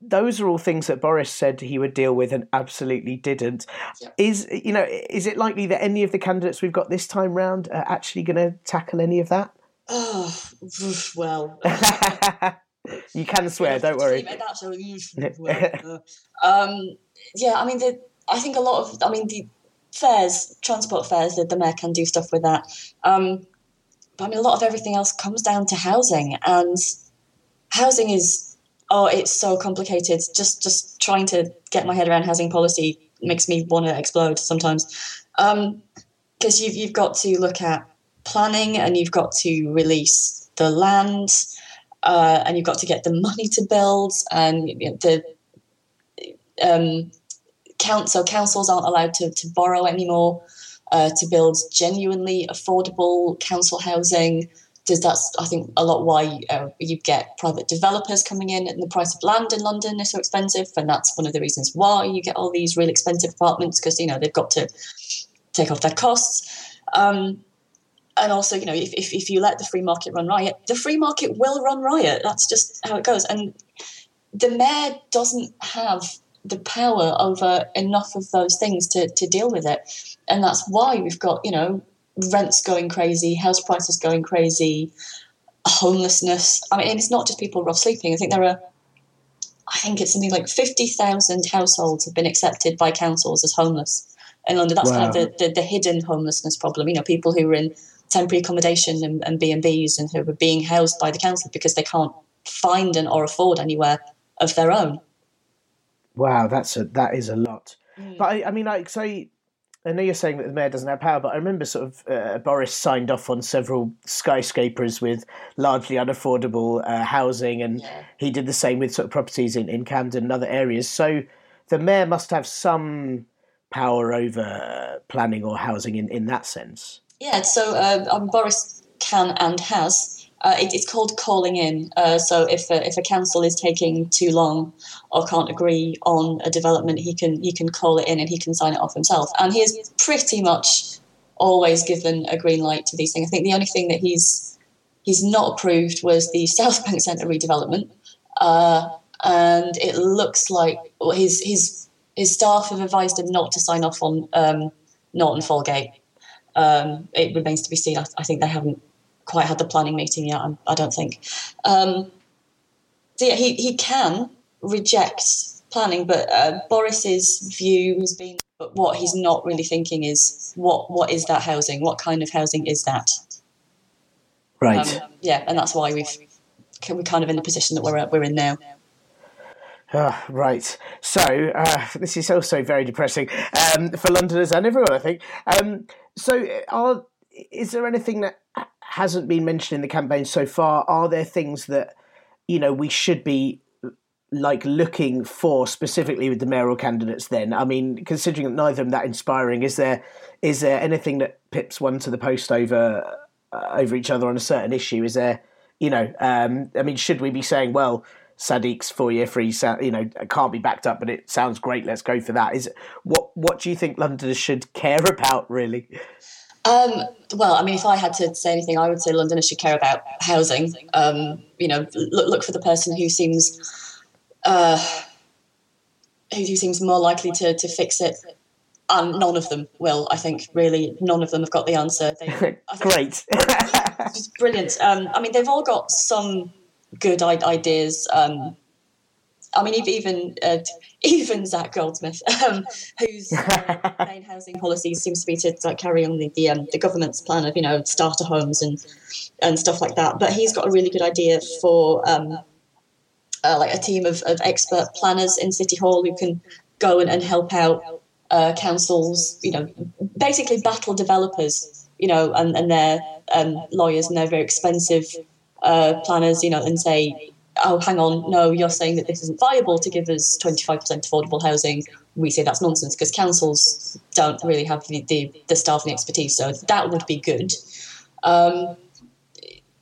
Speaker 2: those are all things that Boris said he would deal with and absolutely didn't. Yeah. Is you know is it likely that any of the candidates we've got this time round are actually going to tackle any of that?
Speaker 4: Oh well.
Speaker 2: you can swear, don't worry.
Speaker 4: That's a useful um, yeah, I mean, the, I think a lot of, I mean, the fares, transport fares, the, the mayor can do stuff with that. Um, but I mean, a lot of everything else comes down to housing, and housing is oh, it's so complicated. Just just trying to get my head around housing policy makes me want to explode sometimes, because um, you've you've got to look at planning, and you've got to release the land, uh, and you've got to get the money to build, and you know, the um, council councils aren't allowed to, to borrow anymore uh, to build genuinely affordable council housing. Does that's I think a lot why uh, you get private developers coming in, and the price of land in London is so expensive, and that's one of the reasons why you get all these really expensive apartments because you know they've got to take off their costs. Um, and also, you know, if, if, if you let the free market run riot, the free market will run riot. That's just how it goes. And the mayor doesn't have the power over enough of those things to, to deal with it. And that's why we've got, you know, rents going crazy, house prices going crazy, homelessness. I mean, it's not just people rough sleeping. I think there are, I think it's something like 50,000 households have been accepted by councils as homeless in London. That's wow. kind of the, the, the, hidden homelessness problem. You know, people who are in temporary accommodation and, and B&Bs and who are being housed by the council because they can't find and or afford anywhere of their own.
Speaker 2: Wow, that's a that is a lot. Mm. But I, I mean, like, say, I know you're saying that the mayor doesn't have power, but I remember sort of uh, Boris signed off on several skyscrapers with largely unaffordable uh, housing, and yeah. he did the same with sort of properties in, in Camden and other areas. So the mayor must have some power over planning or housing in, in that sense.
Speaker 4: Yeah, so uh, um, Boris can and has uh, it, it's called calling in. Uh, so if a, if a council is taking too long or can't agree on a development, he can he can call it in and he can sign it off himself. And he has pretty much always given a green light to these things. I think the only thing that he's he's not approved was the South Bank Centre redevelopment, uh, and it looks like his his his staff have advised him not to sign off on um, Norton Folgate. Um, it remains to be seen. I, I think they haven't quite had the planning meeting yet. I, don't think. Um, so yeah, he he can reject planning, but uh, Boris's view has been. But what he's not really thinking is what what is that housing? What kind of housing is that?
Speaker 2: Right.
Speaker 4: Um, yeah, and that's why we've we're kind of in the position that we're we're in now.
Speaker 2: Oh, right. So uh, this is also very depressing um, for Londoners and everyone, I think. Um, so, are, is there anything that hasn't been mentioned in the campaign so far. Are there things that you know we should be like looking for specifically with the mayoral candidates? Then, I mean, considering that neither of them that inspiring, is there is there anything that pips one to the post over uh, over each other on a certain issue? Is there, you know, um, I mean, should we be saying, well, Sadiq's four-year free, you know, can't be backed up, but it sounds great. Let's go for that. Is what what do you think Londoners should care about, really?
Speaker 4: Um, well, I mean, if I had to say anything, I would say Londoners should care about housing. Um, you know, look look for the person who seems uh, who seems more likely to to fix it and none of them will. I think really none of them have got the answer.
Speaker 2: They, Great,
Speaker 4: it's brilliant. Um, I mean, they've all got some good ideas. Um, I mean, even uh, even Zac Goldsmith, um, whose uh, main housing policy seems to be to like, carry on the the, um, the, government's plan of you know starter homes and and stuff like that. But he's got a really good idea for um, uh, like a team of, of expert planners in City Hall who can go and, and help out uh, councils. You know, basically battle developers. You know, and and their um, lawyers and their very expensive uh, planners. You know, and say oh, hang on, no, you're saying that this isn't viable to give us 25% affordable housing. We say that's nonsense because councils don't really have the, the, the staff and the expertise. So that would be good. Um,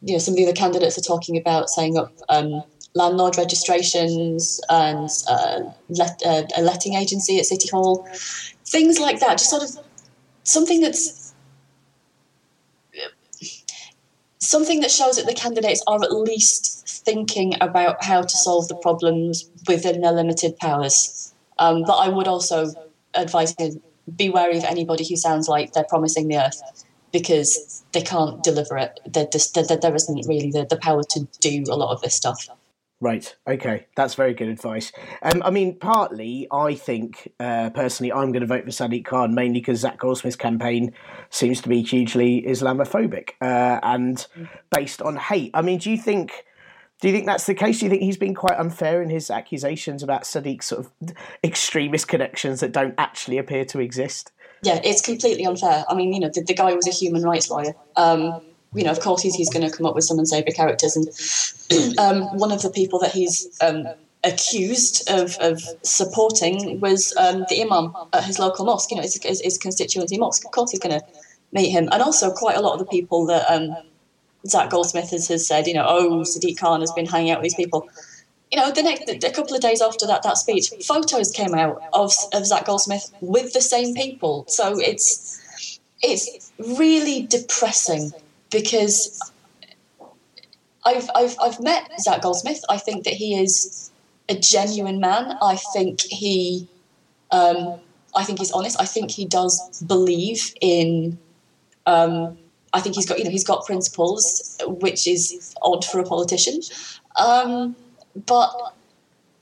Speaker 4: you know, some of the other candidates are talking about setting up um, landlord registrations and uh, let, uh, a letting agency at City Hall. Things like that, just sort of something that's something that shows that the candidates are at least thinking about how to solve the problems within their limited powers. Um, but I would also advise you be wary of anybody who sounds like they're promising the earth because they can't deliver it. There, there, there isn't really the, the power to do a lot of this stuff.
Speaker 2: Right. Okay. That's very good advice. Um, I mean, partly, I think uh, personally, I'm going to vote for Sadiq Khan mainly because Zac Goldsmith's campaign seems to be hugely Islamophobic uh, and based on hate. I mean, do you think? Do you think that's the case? Do you think he's been quite unfair in his accusations about Sadiq's sort of extremist connections that don't actually appear to exist?
Speaker 4: Yeah, it's completely unfair. I mean, you know, the, the guy was a human rights lawyer. Um, you know, of course, he's, he's going to come up with some unsavory characters. And um, one of the people that he's um, accused of, of supporting was um, the imam at his local mosque, you know, his, his, his constituency mosque. Of course, he's going to meet him. And also, quite a lot of the people that um, Zac Goldsmith has, has said, you know, oh, Sadiq Khan has been hanging out with these people. You know, the next a couple of days after that that speech, photos came out of of Zac Goldsmith with the same people. So it's it's really depressing because I've, I've, I've met Zac Goldsmith. I think that he is a genuine man. I think he, um, I think he's honest. I think he does believe in. Um, I think he's got you know he's got principles, which is odd for a politician. Um, but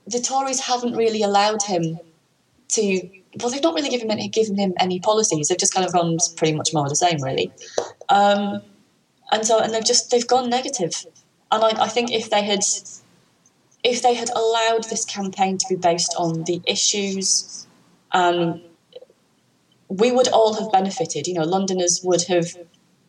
Speaker 4: the Tories haven't really allowed him to. Well, they've not really given him any, given him any policies. They've just kind of gone pretty much more of the same, really. Um, and so and they've just they've gone negative. And I, I think if they had if they had allowed this campaign to be based on the issues, um, we would all have benefited. You know, Londoners would have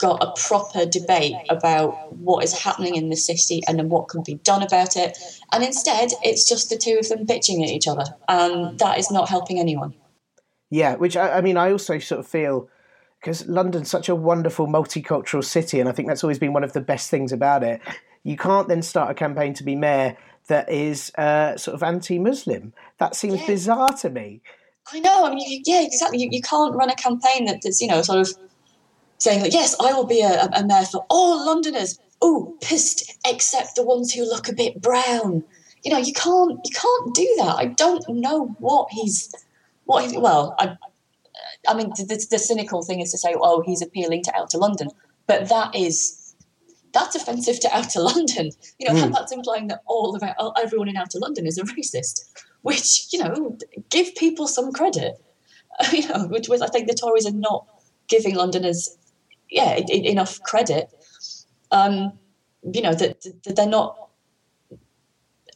Speaker 4: got a proper debate about what is happening in the city and then what can be done about it. And instead, it's just the two of them bitching at each other, and that is not helping anyone.
Speaker 2: Yeah, which I, I mean, I also sort of feel because London's such a wonderful multicultural city, and I think that's always been one of the best things about it. You can't then start a campaign to be mayor that is uh, sort of anti-Muslim. That seems yeah. bizarre to me.
Speaker 4: I know. I mean, you, yeah, exactly. You, you can't run a campaign that, that's you know sort of saying that, yes, I will be a, a mayor for all Londoners. Oh, pissed, except the ones who look a bit brown. You know, you can't you can't do that. I don't know what he's what. He, well, I I mean, the, the cynical thing is to say, oh, he's appealing to outer London, but that is that's offensive to outer London. You know, mm. that's implying that all of our, everyone in outer London is a racist, which you know, give people some credit. You know, which was I think the Tories are not giving Londoners, yeah, enough credit. Um, you know that, that they're not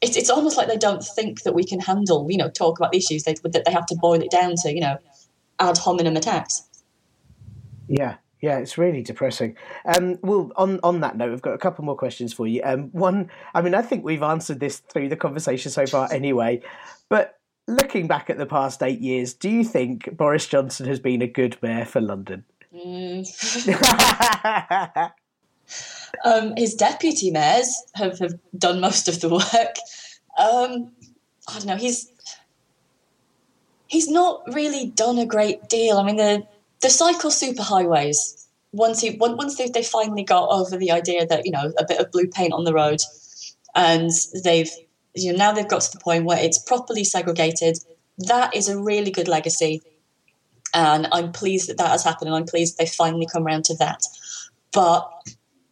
Speaker 4: it's, it's almost like they don't think that we can handle, you know, talk about the issues. They, that they have to boil it down to, you know, ad hominem attacks.
Speaker 2: Yeah, yeah, it's really depressing. Um, well, on on that note, I've got a couple more questions for you. Um, one, I mean, I think we've answered this through the conversation so far, anyway. But looking back at the past eight years, do you think Boris Johnson has been a good mayor for London? Mm.
Speaker 4: Um, his deputy mayors have, have done most of the work. Um, I don't know. He's he's not really done a great deal. I mean, the the cycle superhighways. Once he once they they finally got over the idea that you know a bit of blue paint on the road, and they've you know now they've got to the point where it's properly segregated. That is a really good legacy, and I'm pleased that that has happened, and I'm pleased they finally come around to that. But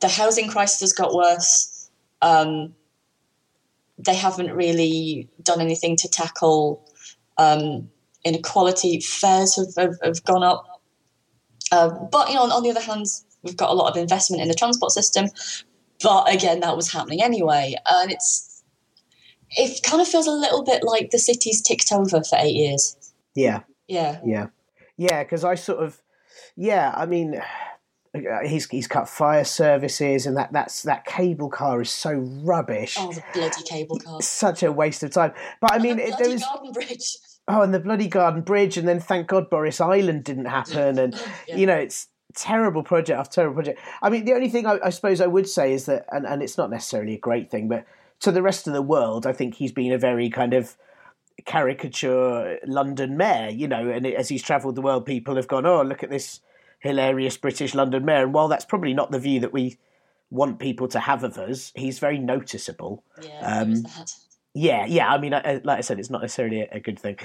Speaker 4: the housing crisis has got worse. Um, they haven't really done anything to tackle um, inequality. Fares have, have, have gone up. Uh, but you know, on, on, the other hand, we've got a lot of investment in the transport system. But again, that was happening anyway, and it's it kind of feels a little bit like the city's ticked over for eight years.
Speaker 5: Yeah.
Speaker 4: Yeah.
Speaker 5: Yeah. Yeah. Because I sort of, yeah. I mean uh, he's he's cut fire services, and that that's that cable car is so rubbish.
Speaker 4: Oh, the bloody cable car!
Speaker 5: It's such a waste of time. But I mean,
Speaker 4: the
Speaker 5: there was
Speaker 4: Garden Bridge.
Speaker 5: Oh, and the bloody Garden Bridge, and then thank God Boris Island didn't happen, and yeah. you know it's terrible project after terrible project. I mean, the only thing I, I suppose I would say is that, and, and it's not necessarily a great thing, but to the rest of the world, I think he's been a very kind of caricature London mayor, you know, and as he's travelled the world, people have gone, oh, look at this hilarious British London mayor. And while that's probably not the view that we want people to have of us, he's very noticeable.
Speaker 4: Yeah, um,
Speaker 5: yeah, yeah. I mean, like I said, it's not necessarily a, good thing.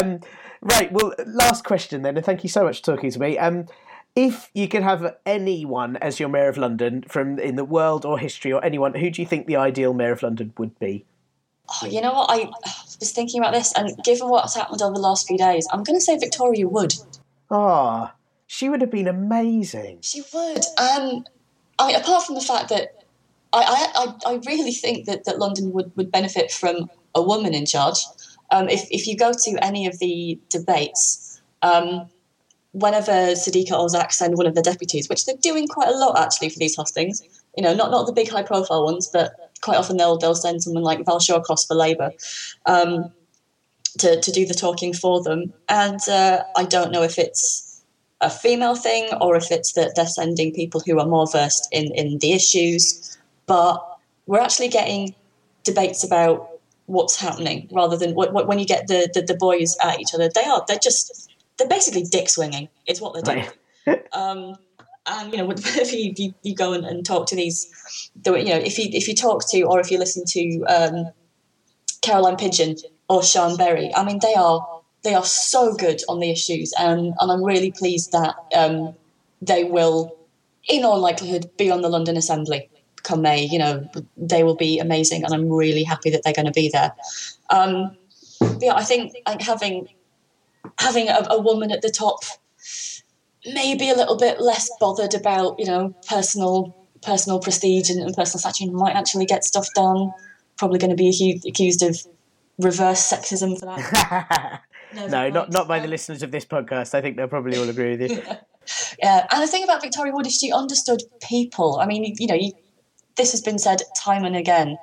Speaker 5: Um, right. Well, last question then, and thank you so much for talking to me. Um, if you could have anyone as your mayor of London from in the world or history or anyone, who do you think the ideal mayor of London would be?
Speaker 4: Oh, you know what? I was thinking about this, and given what's happened over the last few days, I'm going to say Victoria Wood.
Speaker 5: Ah, oh, she would have been amazing.
Speaker 4: She would. Um, I mean, apart from the fact that I, I, I really think that, that London would, would benefit from a woman in charge. Um, if, if you go to any of the debates, um, whenever Sadiq or Zac send one of the deputies, which they're doing quite a lot actually for these hustings, you know, not, not the big high profile ones, but quite often they'll, they'll send someone like Val Shawcross for Labour um, to, to do the talking for them. And uh, I don't know if it's a female thing or if it's that they're sending people who are more versed in, in the issues. But we're actually getting debates about what's happening rather than what, what, when you get the, the, the, boys at each other. They are, they're just, they're basically dick swinging, is what they're doing. Right. um, and you know, if you, you, you go and, and, talk to these, you know, if you if you talk to or if you listen to um, Caroline Pidgeon or Sian Berry, I mean, they are they are so good on the issues, and, and I'm really pleased that um, they will, in all likelihood, be on the London Assembly come May. You know, they will be amazing, and I'm really happy that they're going to be there. Um, yeah, I think having having a, a woman at the top, maybe a little bit less bothered about you know personal personal prestige and, and personal stature, might actually get stuff done. Probably going to be accused of reverse sexism for that.
Speaker 5: no, not not by the listeners of this podcast. I think they'll probably all agree with you.
Speaker 4: yeah, and the thing about Victoria Wood is she understood people. I mean, you know, you, this has been said time and again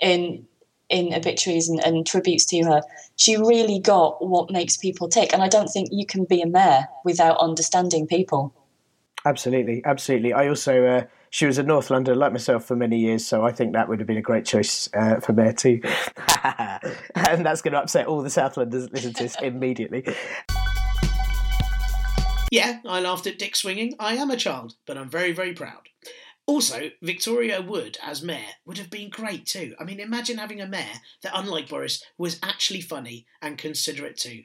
Speaker 4: in in obituaries and, and, tributes to her. She really got what makes people tick, and I don't think you can be a mayor without understanding people.
Speaker 5: Absolutely, absolutely. I also. Uh, she was a North Londoner like myself for many years, so I think that would have been a great choice uh, for mayor too. and that's going to upset all the South Londoners that listen to this immediately.
Speaker 2: Yeah, I laughed at Dick swinging. I am a child, but I'm very, very proud. Also, Victoria Wood as mayor would have been great too. I mean, imagine having a mayor that, unlike Boris, was actually funny and considerate too.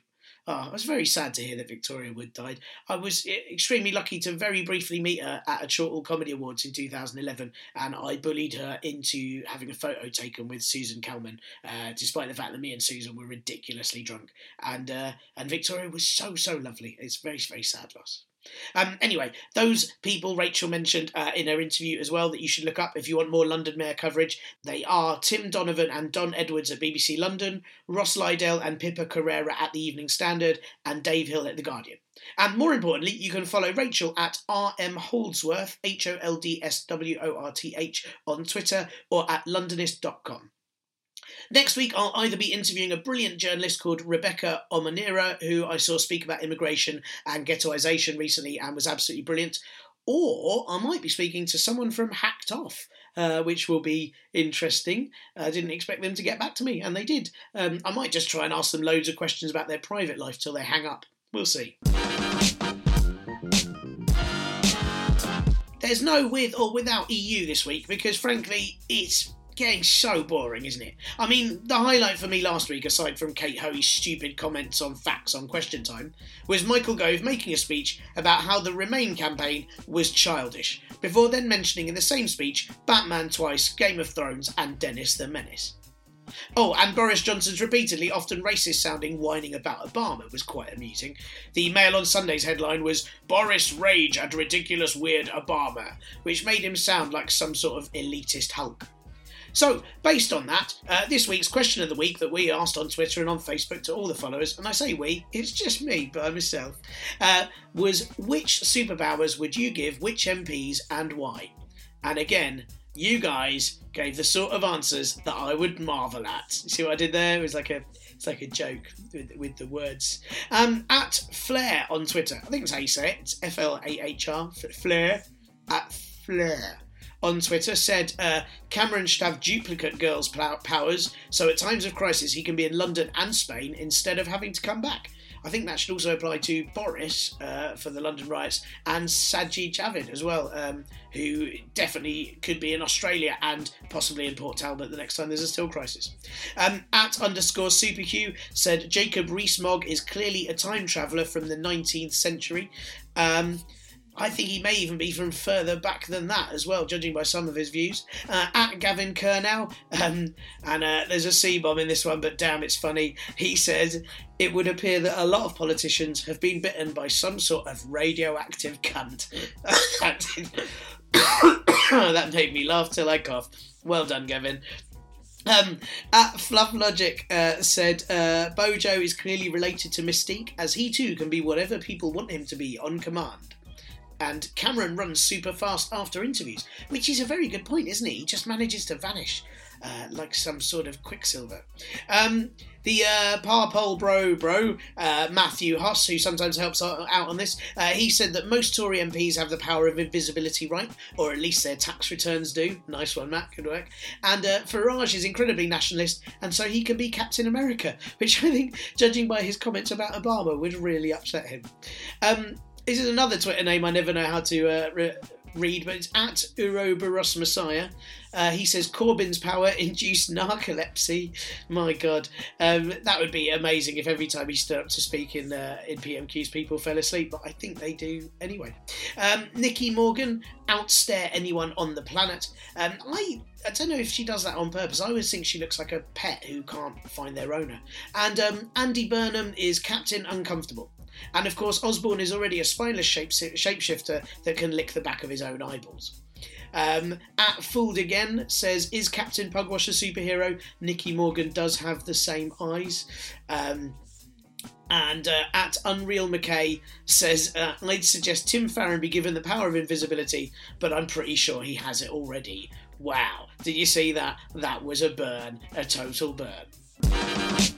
Speaker 2: Oh, I was very sad to hear that Victoria Wood died. I was extremely lucky to very briefly meet her at a Chortle Comedy Awards in 2011, and I bullied her into having a photo taken with Susan Calman, uh, despite the fact that me and Susan were ridiculously drunk. And uh, and Victoria was so so lovely. It's very very sad loss. Um, anyway, those people Rachel mentioned uh, in her interview as well that you should look up if you want more London Mayor coverage. They are Tim Donovan and Tom Edwards at BBC London, Ross Lydall and Pippa Crerar at the Evening Standard, and Dave Hill at The Guardian. And more importantly, you can follow Rachel at RM Holdsworth, H O L D S W O R T H, on Twitter or at londonist.com. Next week, I'll either be interviewing a brilliant journalist called Rebecca Omonira, who I saw speak about immigration and ghettoisation recently and was absolutely brilliant, or I might be speaking to someone from Hacked Off. Uh, which will be interesting. I didn't expect them to get back to me, and they did. Um, I might just try and ask them loads of questions about their private life till they hang up. We'll see. There's no with or without EU this week because, frankly, it's getting so boring, isn't it? I mean, the highlight for me last week, aside from Kate Hoey's stupid comments on facts on Question Time, was Michael Gove making a speech about how the Remain campaign was childish, before then mentioning in the same speech Batman twice, Game of Thrones, and Dennis the Menace. Oh, and Boris Johnson's repeatedly often racist sounding whining about Obama was quite amusing. The Mail on Sunday's headline was Boris Rage at Ridiculous Weird Obama, which made him sound like some sort of elitist Hulk. So, based on that, uh, this week's question of the week that we asked on Twitter and on Facebook to all the followers, and I say we, it's just me by myself, uh, was which superpowers would you give which MPs and why? And again, you guys gave the sort of answers that I would marvel at. You see what I did there? It was like a it's like a joke with, with the words. Um, at Flair on Twitter, I think that's how you say it. It's F L A H R. Flair at Flair on Twitter said uh, Cameron should have duplicate girls' powers, so at times of crisis he can be in London and Spain instead of having to come back. I think that should also apply to Boris uh, for the London riots and Sajid Javid as well, um, who definitely could be in Australia and possibly in Port Talbot the next time there's a still crisis. Um, at underscore superq said Jacob Rees-Mogg is clearly a time traveller from the 19th century. Um, I think he may even be from further back than that as well, judging by some of his views. Uh, at Gavin Kernow, um, and uh, there's a C bomb in this one, but damn, it's funny. He says, it would appear that a lot of politicians have been bitten by some sort of radioactive cunt. that made me laugh till I coughed. Well done, Gavin. Um, at Fluff Logic uh, said uh, Bojo is clearly related to Mystique, as he too can be whatever people want him to be on command and Cameron runs super fast after interviews, which is a very good point, isn't he? He just manages to vanish uh, like some sort of quicksilver. Um, the uh, Parpole bro bro, uh, Matthew Huss, who sometimes helps out on this, uh, he said that most Tory MPs have the power of invisibility right, or at least their tax returns do. Nice one, Matt, good work. And uh, Farage is incredibly nationalist, and so he can be Captain America, which I think, judging by his comments about Obama, would really upset him. Um, this is another Twitter name I never know how to uh, re- read, but it's at Uroboros Messiah. Uh, he says Corbyn's power induced narcolepsy. My God, um, that would be amazing if every time he stood up to speak in uh, in PMQs, people fell asleep. But I think they do anyway. Um, Nicky Morgan outstare anyone on the planet. Um, I I don't know if she does that on purpose. I always think she looks like a pet who can't find their owner. And um, Andy Burnham is Captain Uncomfortable. And of course, Osborne is already a spineless shape- shapeshifter that can lick the back of his own eyeballs. Um, at Fooled Again says, Is Captain Pugwash a superhero? Nicky Morgan does have the same eyes. Um, and uh, at Unreal McKay says, uh, I'd suggest Tim Farron be given the power of invisibility, but I'm pretty sure he has it already. Wow, did you see that? That was a burn, a total burn.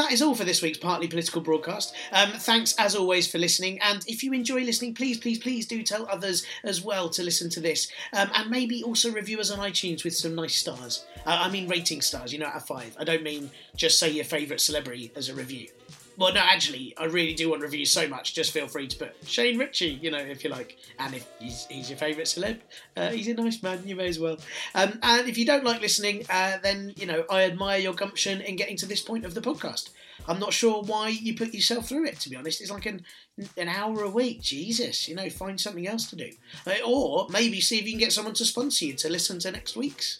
Speaker 2: That is all for this week's Partly Political broadcast. Um, thanks as always for listening. And if you enjoy listening, please, please, please do tell others as well to listen to this. Um, and maybe also review us on iTunes with some nice stars. Uh, I mean, rating stars, you know, out of five. I don't mean just say your favourite celebrity as a review. Well, no, actually, I really do want reviews so much. Just feel free to put Shane Richie, you know, if you like. And if he's, he's your favourite celeb, uh, he's a nice man. You may as well. Um, and if you don't like listening, uh, then you know I admire your gumption in getting to this point of the podcast. I'm not sure why you put yourself through it. To be honest, it's like an an hour a week. Jesus, you know, find something else to do, uh, or maybe see if you can get someone to sponsor you to listen to next week's.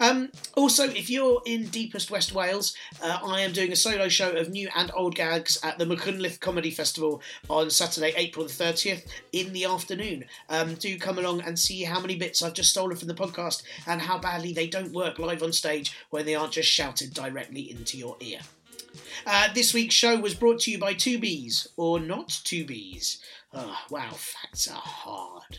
Speaker 2: Um, also, if you're in deepest West Wales, uh, I am doing a solo show of new and old gags at the Machynlleth Comedy Festival on Saturday, April the 30th in the afternoon. Um, do come along and see how many bits I've just stolen from the podcast and how badly they don't work live on stage when they aren't just shouted directly into your ear. Uh, this week's show was brought to you by 2Bs, or not 2Bs. Oh, wow, facts are hard.